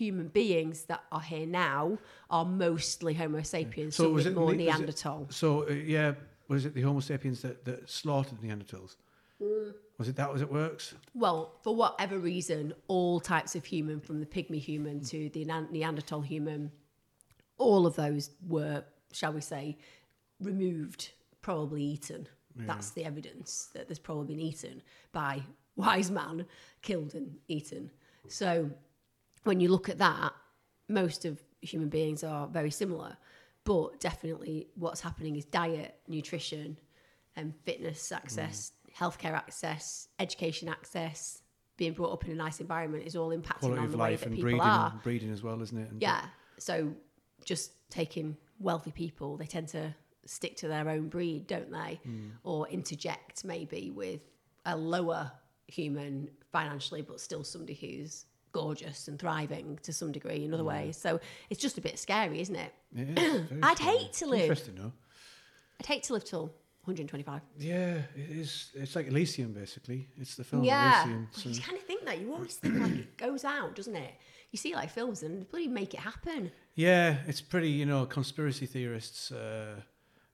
human beings that are here now are mostly Homo sapiens. So some was it more ne- was it- Neanderthal. so uh, yeah was it the Homo sapiens that, that slaughtered Neanderthals? Was it that was it works? Well, for whatever reason, all types of human, from the pygmy human to the Neanderthal human, all of those were, shall we say, removed, probably eaten. That's the evidence that there's probably been eaten by wise man, killed and eaten. So when you look at that, most of human beings are very similar. But definitely what's happening is diet, nutrition, and fitness access, healthcare access, education access, being brought up in a nice environment is all impacting Quality on of the way that and people breeding are. breeding as well, isn't it? And Yeah. So just taking wealthy people, they tend to stick to their own breed, don't they? Hmm. Or interject maybe with a lower human financially, but still somebody who's gorgeous and thriving to some degree in other ways. So it's just a bit scary, isn't it? It is [CLEARS THROAT] I'd scary. hate to live. Interesting, though. I'd hate to live till 125. Yeah, it is. It's like Elysium, basically. It's the film yeah, Elysium. you kind of think that you always think like it goes out, doesn't it? You see like films and they bloody make it happen. Yeah, it's pretty. You know, conspiracy theorists uh,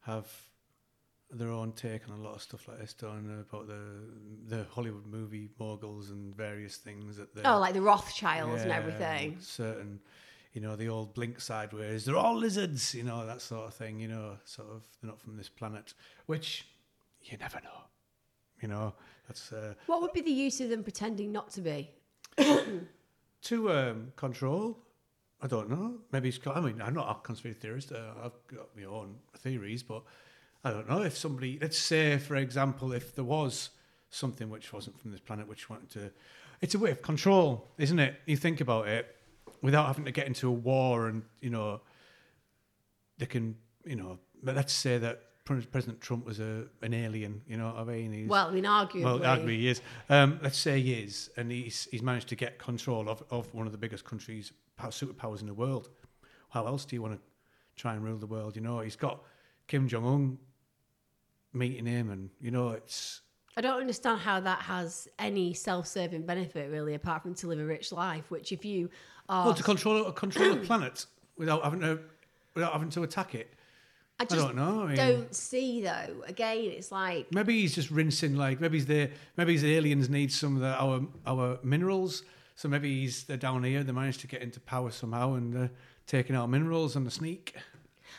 have their own take on a lot of stuff like this, don't about the the Hollywood movie moguls and various things that they Oh, like the Rothschilds and everything. Certain, you know, the old blink sideways. They're all lizards, you know, that sort of thing. You know, sort of they're not from this planet, which you never know. You know, that's uh, What would be the use of them pretending not to be? [COUGHS] to um, control. I don't know. Maybe it's. I mean, I'm not a conspiracy theorist. Uh, I've got my own theories, but I don't know if somebody. Let's say, for example, if there was something which wasn't from this planet, which wanted to. It's a way of control, isn't it? You think about it, without having to get into a war, and you know, they can, you know. But let's say that President Trump was a an alien. You know what I mean? He's, Well, I mean, arguably. well, arguably he is. Um, let's say he is, and he's he's managed to get control of, of one of the biggest countries, superpowers in the world. How else do you want to try and rule the world? You know, he's got Kim Jong Un meeting him, and you know, it's I don't understand how that has any self-serving benefit, really, apart from to live a rich life. Which, if you are, well to control a control a planet without having to without having to attack it. I I don't know. I mean, don't see though. Again, it's like Maybe he's just rinsing like maybe he's there. Maybe his aliens need some of the, our our minerals. So maybe he's they're down here. They managed to get into power somehow and they're taking our minerals on the sneak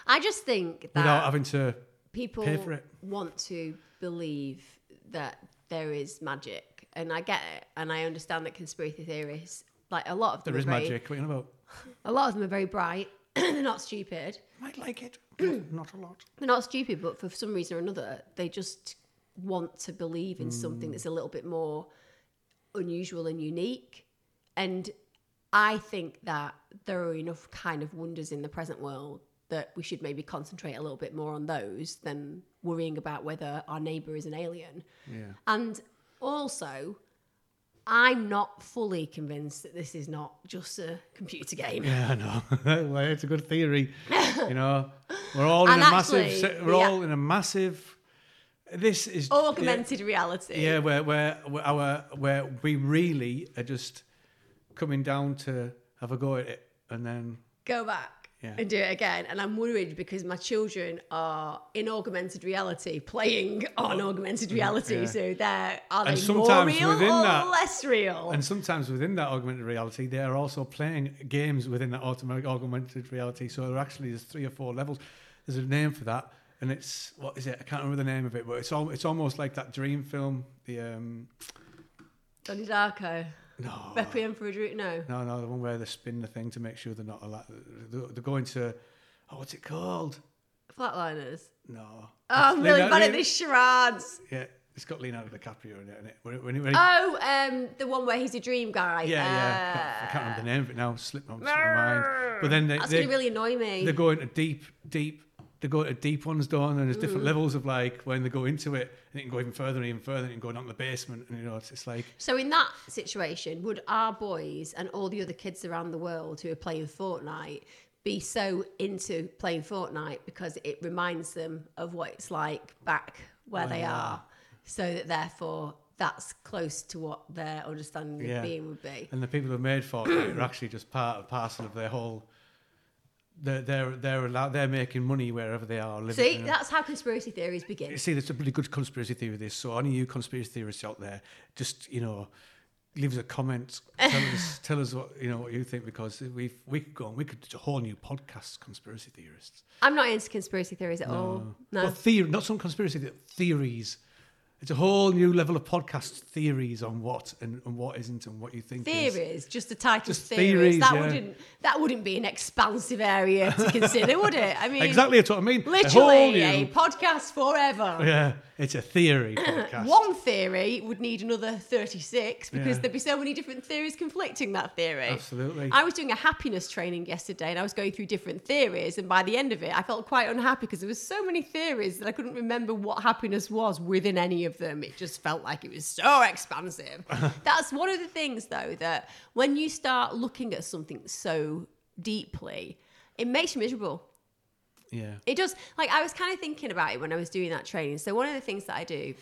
I just think that without having to. people pay for it. want to believe that there is magic, and I get it, and I understand that conspiracy theorists, like a lot of them, There are is very, magic. What are you about? A lot of them are very bright. [CLEARS THROAT] They're not stupid. Might like it. not, not a lot. They're not stupid, but for some reason or another, they just want to believe in something mm. that's a little bit more unusual and unique. And I think that there are enough kind of wonders in the present world that we should maybe concentrate a little bit more on those than worrying about whether our neighbour is an alien. Yeah. And also, I'm not fully convinced that this is not just a computer game. Yeah, I know. [LAUGHS] well, it's a good theory. [LAUGHS] You know, we're all in And a actually, massive. We're the- all in a massive. This is Augmented reality. Yeah, where where our where we really are just coming down to have a go at it, and then go back Yeah. and do it again. And I'm worried because my children are in augmented reality, playing on augmented reality. Oh, yeah. So they're are And they more real within or that- less real? and sometimes within that augmented reality, they are also playing games within that automatic augmented reality. So there actually there's three or four levels. There's a name for that, and it's what is it? I can't remember the name of it, but it's all it's almost like that dream film. The um Donnie Darko, no. Requiem for a Dream. No, No, no, the one where they spin the thing to make sure they're not alive. They're, they're going to, oh, what's it called? Flatliners. No. Oh, I'm really bad at these charades. Yeah, it's got Leonardo DiCaprio in it. Isn't it? When, it- when, it- when it- Oh, um, the one where he's a dream guy. yeah, yeah. I can't, I can't remember the name of it now. Slipped my, slipped my mind. But then they, That's they, gonna really annoy me. they're going to deep, deep. They go to deep ones, don't and there's Mm. different levels of like when they go into it, and it can go even further and even further, and it can go down to the basement, and you know, it's, it's like So in that situation, would our boys and all the other kids around the world who are playing Fortnite be so into playing Fortnite because it reminds them of what it's like back where they they are, are. so that therefore that's close to what their understanding Yeah. of being would be. and the people who made Fortnite are actually just part and parcel of their whole. They're they're they're allowed, they're making money wherever they are living. See, you know. that's how conspiracy theories begin. See, there's a pretty good conspiracy theory. This, so any you conspiracy theorists out there, just you know, leave us a comment. Tell us, [LAUGHS] tell us what you know what you think because we we could go on. We could do a whole new podcast, conspiracy theorists. I'm not into conspiracy theories at all. No. Well, theory, not some conspiracy theories. It's a whole new level of podcast theories on what and, and what isn't and what you think is. Theories, just the title Just theories. theories, that yeah. wouldn't that wouldn't be an expansive area to consider, would it? I [LAUGHS] mean, Exactly, that's what I mean. A literally new- a podcast forever. Yeah, It's a theory [COUGHS] podcast. One theory would need another 36 because Yeah. there'd be so many different theories conflicting that theory. Absolutely. I was doing a happiness training yesterday and I was going through different theories. And by the end of it, I felt quite unhappy because there was so many theories that I couldn't remember what happiness was within any of them. It just felt like it was so expansive. [LAUGHS] That's one of the things, though, that when you start looking at something so deeply, it makes you miserable. Yeah. It does. Like I was kind of thinking about it when I was doing that training. So one of the things that I do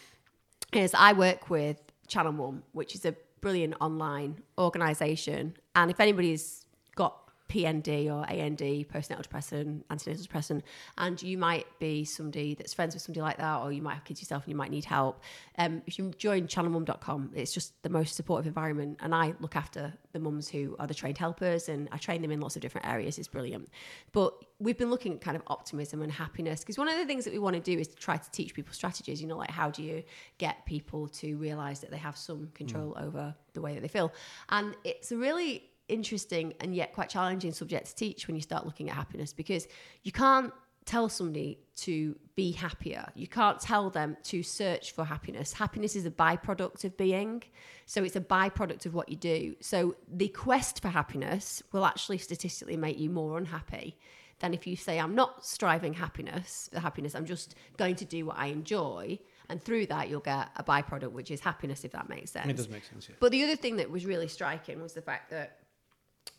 is I work with Channel Mum, which is a brilliant online organisation. And if anybody's got PND or AND, postnatal depressant, antenatal depressant, and you might be somebody that's friends with somebody like that, or you might have kids yourself and you might need help. Um, if you join channelmum.com, it's just the most supportive environment. And I look after the mums who are the trained helpers and I train them in lots of different areas. It's brilliant. But we've been looking at kind of optimism and happiness because one of the things that we want to do is to try to teach people strategies, you know, like how do you get people to realize that they have some control over the way that they feel. And it's a really interesting and yet quite challenging subject to teach when you start looking at happiness because you can't tell somebody to be happier. You can't tell them to search for happiness. Happiness is a byproduct of being. So it's a byproduct of what you do. So the quest for happiness will actually statistically make you more unhappy than if you say, I'm not striving happiness for happiness, I'm just going to do what I enjoy. And through that, you'll get a byproduct, which is happiness, if that makes sense. It does make sense, yeah. But the other thing that was really striking was the fact that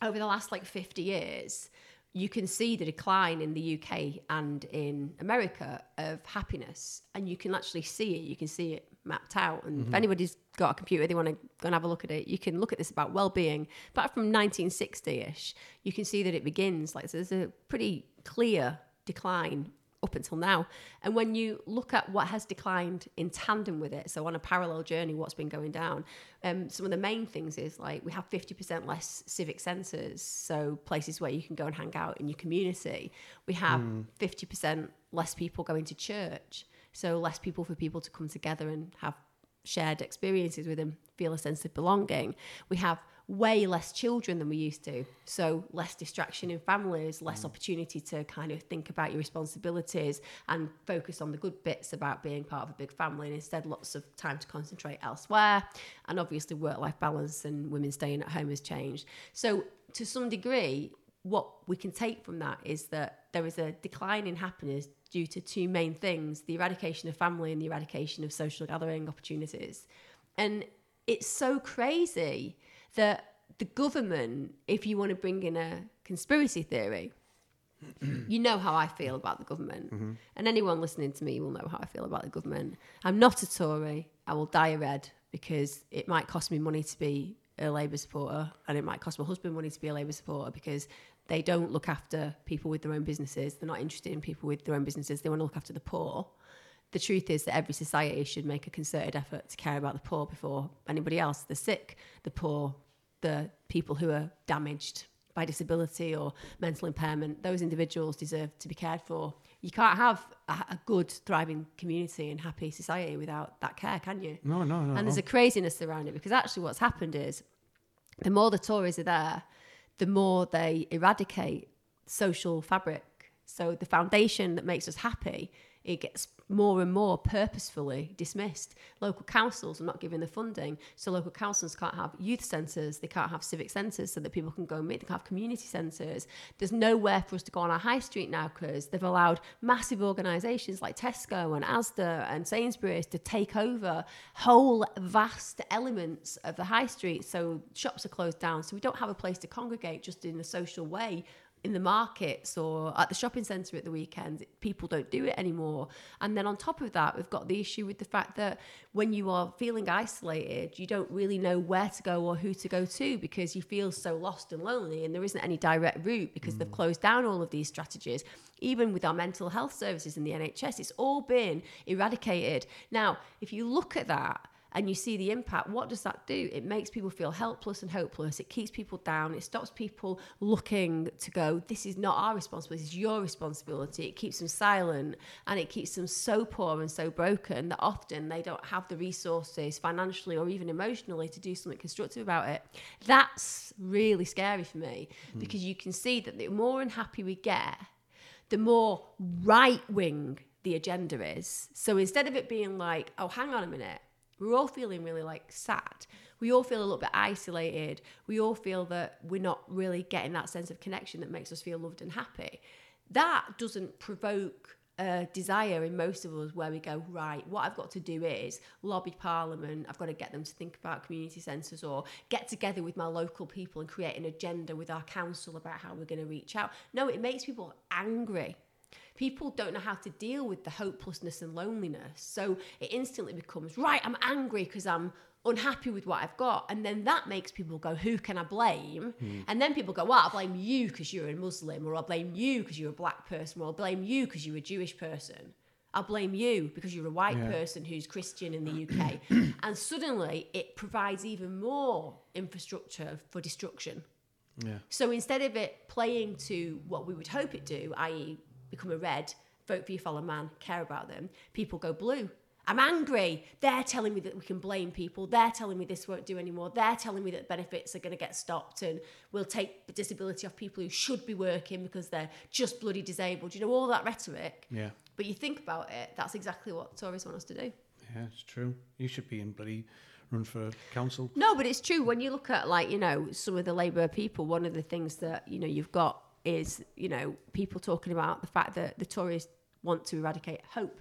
over the last like 50 years, you can see the decline in the UK and in America of happiness. And you can actually see it. You can see it mapped out. And if mm-hmm. anybody's got a computer, they want to go and have a look at it, you can look at this about well being. Back from 1960 ish, you can see that it begins like so there's a pretty clear decline up until now. And when you look at what has declined in tandem with it, so on a parallel journey, what's been going down, um, some of the main things is like we have 50% less civic centres, so places where you can go and hang out in your community. We have 50% less people going to church, so less people for people to come together and have shared experiences with them, feel a sense of belonging. We have way less children than we used to. So less distraction in families, less mm. opportunity to kind of think about your responsibilities and focus on the good bits about being part of a big family and instead lots of time to concentrate elsewhere. And obviously work life balance and women staying at home has changed. So to some degree, what we can take from that is that there is a decline in happiness due to two main things the eradication of family and the eradication of social gathering opportunities. And it's so crazy that the government, if you want to bring in a conspiracy theory, [CLEARS THROAT] you know how I feel about the government. Mm-hmm. And anyone listening to me will know how I feel about the government. I'm not a Tory. I will die a red because it might cost me money to be a Labour supporter and it might cost my husband money to be a Labour supporter because they don't look after people with their own businesses. They're not interested in people with their own businesses. They want to look after the poor. The truth is that every society should make a concerted effort to care about the poor before anybody else. The sick, the poor, the people who are damaged by disability or mental impairment, those individuals deserve to be cared for. You can't have a, a good, thriving community and happy society without that care, can you? No, no, no. And there's a craziness around it because actually what's happened is the more the Tories are there, the more they eradicate social fabric. So the foundation that makes us happy, it gets more and more purposefully dismissed. Local councils are not given the funding, so local councils can't have youth centres, they can't have civic centres so that people can go and meet, they can't have community centres. There's nowhere for us to go on our high street now because they've allowed massive organisations like Tesco and Asda and Sainsbury's to take over whole vast elements of the high street. So shops are closed down, so we don't have a place to congregate just in a social way in the markets or at the shopping centre at the weekend. People don't do it anymore. And then on top of that, we've got the issue with the fact that when you are feeling isolated, you don't really know where to go or who to go to because you feel so lost and lonely and there isn't any direct route because they've mm. closed down all of these strategies. Even with our mental health services in the NHS, it's all been eradicated. Now, if you look at that, and you see the impact, what does that do? It makes people feel helpless and hopeless. It keeps people down. It stops people looking to go, this is not our responsibility, this is your responsibility. It keeps them silent and it keeps them so poor and so broken that often they don't have the resources financially or even emotionally to do something constructive about it. That's really scary for me hmm. because you can see that the more unhappy we get, the more right wing the agenda is. So instead of it being like, oh, hang on a minute, we're all feeling really like sad. We all feel a little bit isolated. We all feel that we're not really getting that sense of connection that makes us feel loved and happy. That doesn't provoke a desire in most of us where we go, right, what I've got to do is lobby Parliament, I've got to get them to think about community centres or get together with my local people and create an agenda with our council about how we're going to reach out. No, it makes people angry. People don't know how to deal with the hopelessness and loneliness. So it instantly becomes, right, I'm angry because I'm unhappy with what I've got. And then that makes people go, who can I blame? Hmm. And then people go, well, I'll blame you because you're a Muslim, or I'll blame you because you're a black person, or I'll blame you because you're a Jewish person. I'll blame you because you're a white Yeah. person who's Christian in the [CLEARS THROAT] UK. and suddenly it provides even more infrastructure for destruction. Yeah. So instead of it playing to what we would hope it do, i.e., become a red, vote for your fellow man, care about them, people go blue. I'm angry. They're telling me that we can blame people. They're telling me this won't do anymore. They're telling me that benefits are going to get stopped and we'll take the disability off people who should be working because they're just bloody disabled. You know, all that rhetoric. Yeah. But you think about it, that's exactly what Tories want us to do. Yeah, it's true. You should be in bloody run for council. No, but it's true. When you look at like you know some of the Labour people, one of the things that you know you've got is you know people talking about the fact that the Tories want to eradicate hope.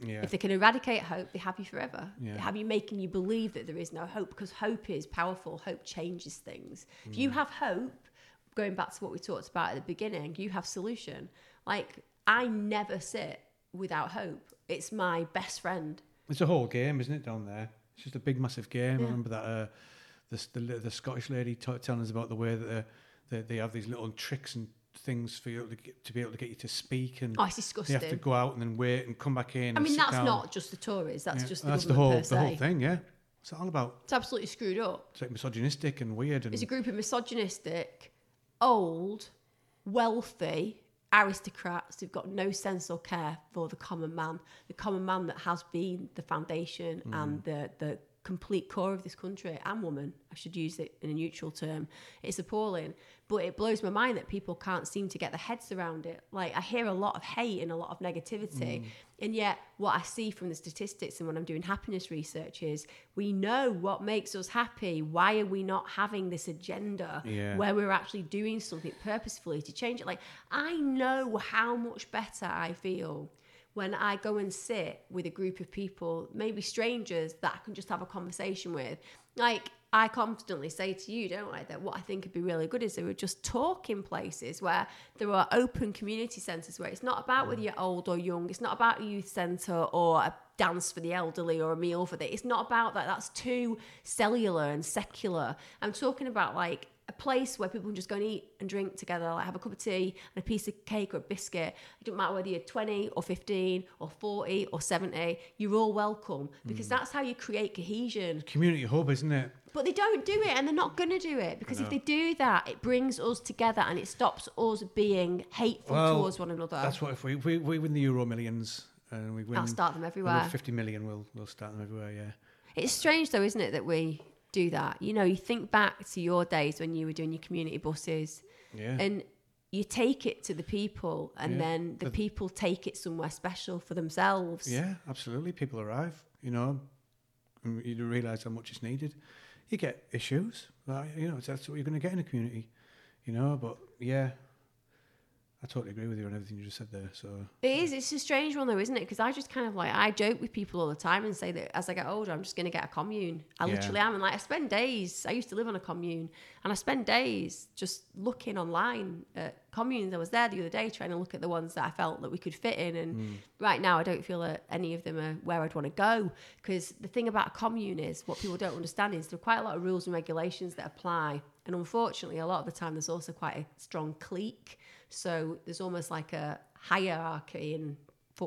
Yeah. If they can eradicate hope, they have you forever. Yeah. They have you making you believe that there is no hope because hope is powerful. Hope changes things. If you have hope, going back to what we talked about at the beginning, you have solution. Like I never sit without hope. It's my best friend. It's a whole game, isn't it, down there? It's just a big, massive game. I remember that uh, this, the, the Scottish lady t- telling us about the way that uh, they, they have these little tricks and things for you to, get, to be able to get you to speak. And Oh, it's they you have to go out and then wait and come back in. I mean, that's down. not just the Tories. That's Yeah, just the that's the whole, the whole thing, yeah. What's it all about? It's absolutely screwed up. It's like misogynistic and weird. And It's a group of misogynistic, old, wealthy aristocrats who've got no sense or care for the common man. The common man that has been the foundation and mm. the, the complete core of this country and woman. I should use it in a neutral term. It's appalling. But it blows my mind that people can't seem to get their heads around it. Like I hear a lot of hate and a lot of negativity. Mm. And yet what I see from the statistics and when I'm doing happiness research is we know what makes us happy. Why are we not having this agenda Yeah. where we're actually doing something purposefully to change it? Like I know how much better I feel when I go and sit with a group of people, maybe strangers that I can just have a conversation with. Like I constantly say to you, don't I, that what I think would be really good is they would just talk in places where there are open community centres where it's not about whether mm. you're old or young, it's not about a youth centre or a dance for the elderly or a meal for the. It's not about that. That's too cellular and secular. I'm talking about like place where people can just go and eat and drink together, like have a cup of tea and a piece of cake or a biscuit. It doesn't matter whether you're 20 or 15 or 40 or 70, you're all welcome because mm. that's how you create cohesion. community hub, isn't it? But they don't do it and they're not going to do it because if they do that, it brings us together and it stops us being hateful Well, towards one another. That's what if we, we, we win the Euro millions and we win I'll start them everywhere. 50 million, we'll, we'll start them everywhere, yeah. It's strange though, isn't it, that we do that? You know, you think back to your days when you were doing your community buses Yeah. and you take it to the people and Yeah. then the But- people take it somewhere special for themselves. Yeah, absolutely. People arrive, you know, you realise how much is needed. You get issues, like, you know, that's what you're going to get in a community, you know. But yeah, I totally agree with you on everything you just said there. So It is. It's a strange one though, isn't it? Because I just kind of like I joke with people all the time and say that as I get older, I'm just going to get a commune. I Yeah. literally am, and like I spend days. I used to live on a commune, and I spend days just looking online at communes. I was there the other day trying to look at the ones that I felt that we could fit in, and hmm. right now I don't feel that any of them are where I'd want to go. Because the thing about a commune is what people don't understand is there are quite a lot of rules and regulations that apply, and unfortunately, a lot of the time there's also quite a strong clique. So there's almost like a hierarchy in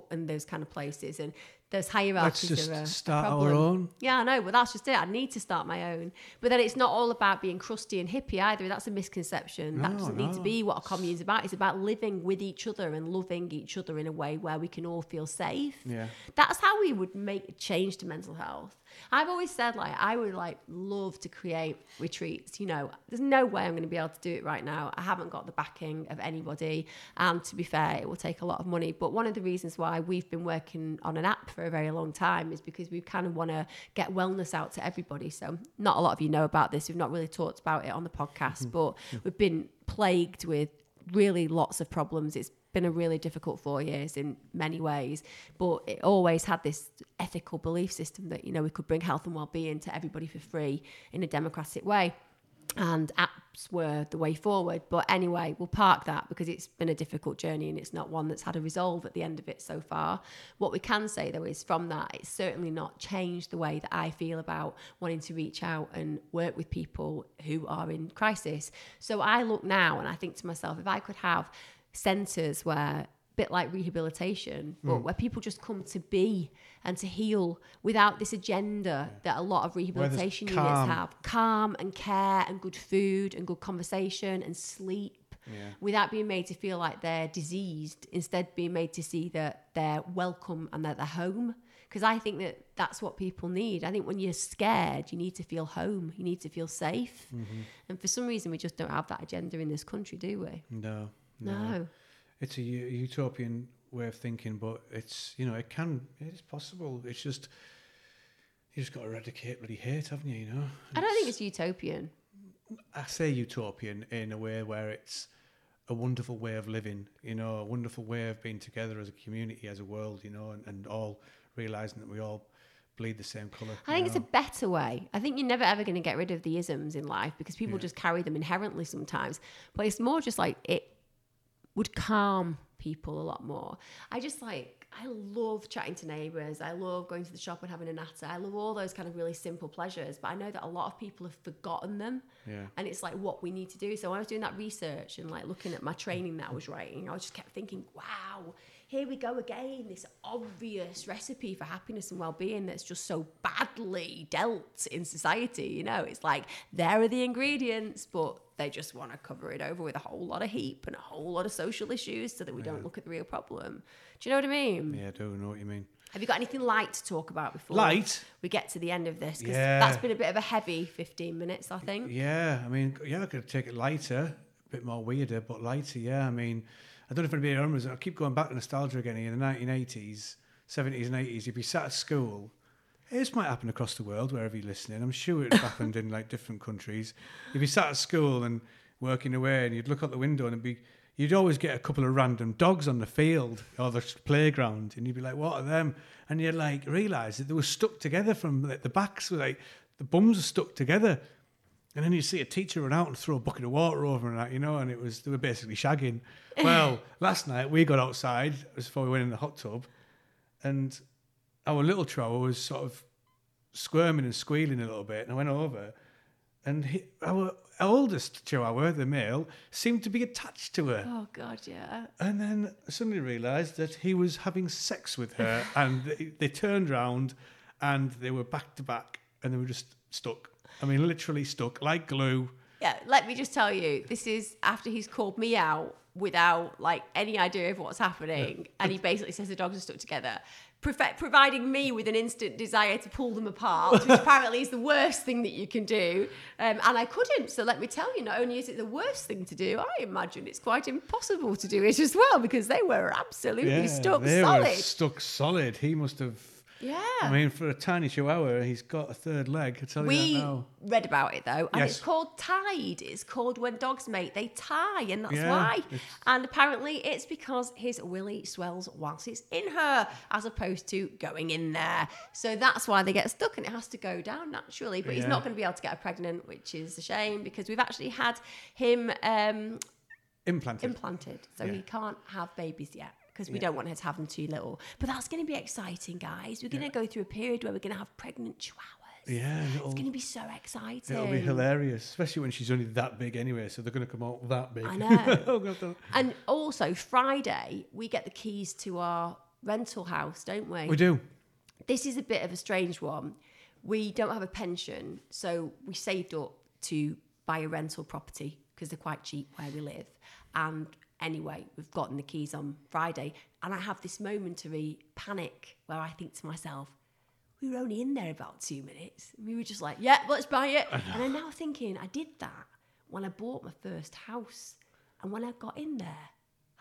in those kind of places, and those Let's hierarchies just are a, a our own. Yeah, I know, but that's just it. I need to start my own. But then it's not all about being crusty and hippie either. That's a misconception. that No, doesn't need to be what a commune is about. It's about living with each other and loving each other in a way where we can all feel safe. Yeah. That's how we would make a change to mental health. I've always said like I would like love to create retreats. You know, there's no way I'm going to be able to do it right now. I haven't got the backing of anybody, and to be fair, it will take a lot of money. But one of the reasons why we've been working on an app for a very long time is because we kind of want to get wellness out to everybody. So not a lot of you know about this. We've not really talked about it on the podcast, mm-hmm. but we've been plagued with really lots of problems. It's been a really difficult four years in many ways, but it always had this ethical belief system that you know we could bring health and well-being to everybody for free in a democratic way. And apps were the way forward. But anyway, we'll park that because it's been a difficult journey and it's not one that's had a resolve at the end of it so far. What we can say though is from that, it's certainly not changed the way that I feel about wanting to reach out and work with people who are in crisis. So I look now and I think to myself, if I could have centres where bit like rehabilitation, but Mm. where people just come to be and to heal without this agenda that a lot of rehabilitation units calm. have. Calm and care and good food and good conversation and sleep Yeah. without being made to feel like they're diseased, instead being made to see that they're welcome and that they're home. Because I think that that's what people need. I think when you're scared, you need to feel home. You need to feel safe. Mm-hmm. And for some reason, we just don't have that agenda in this country, do we? No. No. It's a utopian way of thinking, but it's you know it can it's possible. It's just you just got to eradicate bloody hate, haven't you? You know. I don't think it's utopian. I say utopian in a way where it's a wonderful way of living, you know, a wonderful way of being together as a community, as a world, you know, and, and all realizing that we all bleed the same colour. I think it's a better way. I think you're never ever going to get rid of the isms in life because people Yeah. just carry them inherently sometimes. But it's more just like it would calm people a lot more. I just like I love chatting to neighbours. I love going to the shop and having a natter. I love all those kind of really simple pleasures. But I know that a lot of people have forgotten them. Yeah. And it's like what we need to do. So when I was doing that research and like looking at my training that I was writing, I just kept thinking, wow, here we go again. This obvious recipe for happiness and well-being that's just so badly dealt in society. You know, it's like there are the ingredients, but they just want to cover it over with a whole lot of heap and a whole lot of social issues so that we don't look at the real problem. Do you know what I mean? Yeah, I do know what you mean. Have you got anything light to talk about before Light? we get to the end of this? Because Yeah. that's been a bit of a heavy 15 minutes, I think. Yeah, I mean, yeah, I could take it lighter, a bit more weirder, but lighter. Yeah, I mean, I don't know if anybody remembers. I keep going back to nostalgia again. In the 1980s, 70s, and 80s, you'd be sat at school. This might happen across the world, wherever you're listening. I'm sure it happened in like different countries. If You'd be sat at school and working away, and you'd look out the window, and it'd be you'd always get a couple of random dogs on the field or the playground, and you'd be like, "What are them?" And you'd like realise that they were stuck together from like, the backs were like the bums were stuck together. And then you see a teacher run out and throw a bucket of water over and that, you know, and it was they were basically shagging. [LAUGHS] Well, last night we got outside it was before we went in the hot tub, and our little trower was sort of squirming and squealing a little bit, and I went over, and he, our oldest chihuahua, the male, seemed to be attached to her, Oh, God, yeah. and then I suddenly realised that he was having sex with her, [LAUGHS] and they, they turned round, and they were back to back, and they were just stuck. I mean, literally stuck like glue. Yeah, let me just tell you, this is after he's called me out without like any idea of what's happening, and he basically says the dogs are stuck together, profe- providing me with an instant desire to pull them apart, which [LAUGHS] apparently is the worst thing that you can do. Um, and I couldn't. So let me tell you, not only is it the worst thing to do, I imagine it's quite impossible to do it as well because they were absolutely stuck they were solid. stuck solid. He must have. Yeah. I mean, for a tiny chihuahua, he's got a third leg. I tell you We that now. read about it though, and Yes. it's called tied. It's called when dogs mate, they tie, and that's Yeah, why. it's- And apparently, it's because his willy swells whilst it's in her, as opposed to going in there. So that's why they get stuck, and it has to go down naturally. But he's not going to be able to get her pregnant, which is a shame because we've actually had him um, Implanted. implanted, so Yeah. he can't have babies yet. Because we don't want her to have them too little. But that's going to be exciting, guys. We're going to go through a period where we're going to have pregnant chihuahuas. yeah, It's going to be so exciting. it'll be hilarious, especially when she's only that big anyway. So they're going to come out that big. I [LAUGHS] know. Oh, God, And also, Friday, we get the keys to our rental house, don't we? we do. this is a bit of a strange one. We don't have a pension, so we saved up to buy a rental property because they're quite cheap where we live. And anyway, we've gotten the keys on Friday, and I have this momentary panic where I think to myself, we were only in there about two minutes. We were just like, yeah, let's buy it. And I'm now thinking, I did that when I bought my first house. And when I got in there,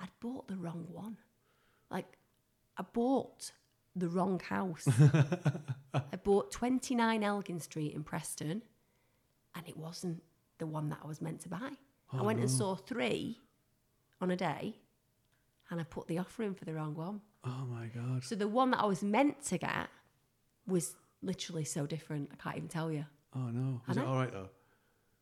I'd bought the wrong one. Like, I bought the wrong house. [LAUGHS] I bought 29 Elgin Street in Preston, and it wasn't the one that I was meant to buy. I oh, went and saw three on a day, and I put the offer in for the wrong one. Oh my god. So the one that I was meant to get was literally so different. I can't even tell you. Oh no. I it know. all right though?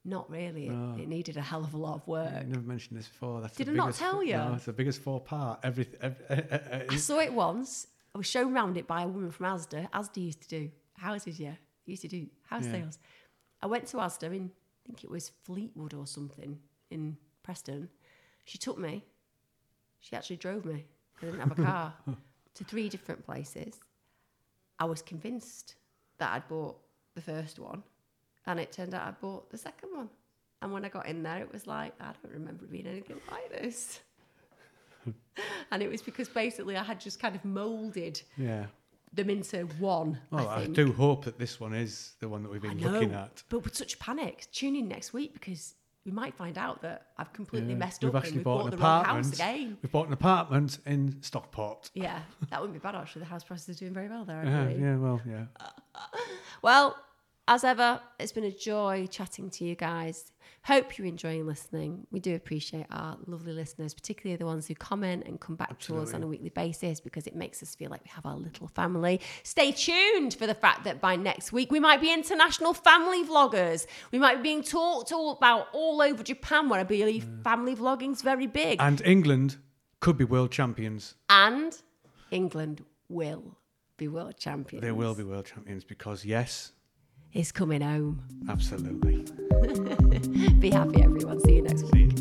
Not really. It, it needed a hell of a lot of work. I never mentioned this before. That's the Did I not biggest- tell you? No, it's the biggest faux pas. Everything. Every, I saw it once. I was shown round it by a woman from Asda. Asda used to do houses, yeah. They used to do house Yeah. sales. I went to Asda in, I think it was Fleetwood or something in Preston. She took me. She actually drove me. I didn't have a car [LAUGHS] to three different places. I was convinced that I'd bought the first one, and it turned out I bought the second one. And when I got in there, it was like, I don't remember it being anything like this. [LAUGHS] and it was because basically I had just kind of moulded yeah. them into one. Well, I, I, do hope that this one is the one that we've been know, looking at. But with such panic, tune in next week because we might find out that I've completely Yeah. messed We've up and actually we've bought bought, an the wrong apartment. house again. We've bought an apartment in Stockport. Yeah, that wouldn't be bad actually. The house prices are doing very well there. Yeah, yeah, well, yeah. [LAUGHS] Well, as ever, it's been a joy chatting to you guys. Hope you're enjoying listening. We do appreciate our lovely listeners, particularly the ones who comment and come back to us on a weekly basis because it makes us feel like we have our little family. Stay tuned for the fact that by next week we might be international family vloggers. We might be being talked all about all over Japan, where I believe mm. family vlogging's very big. And England could be world champions. and England will be world champions. They will be world champions because, yes, It's coming home. absolutely. [LAUGHS] Be happy, everyone. See you next week.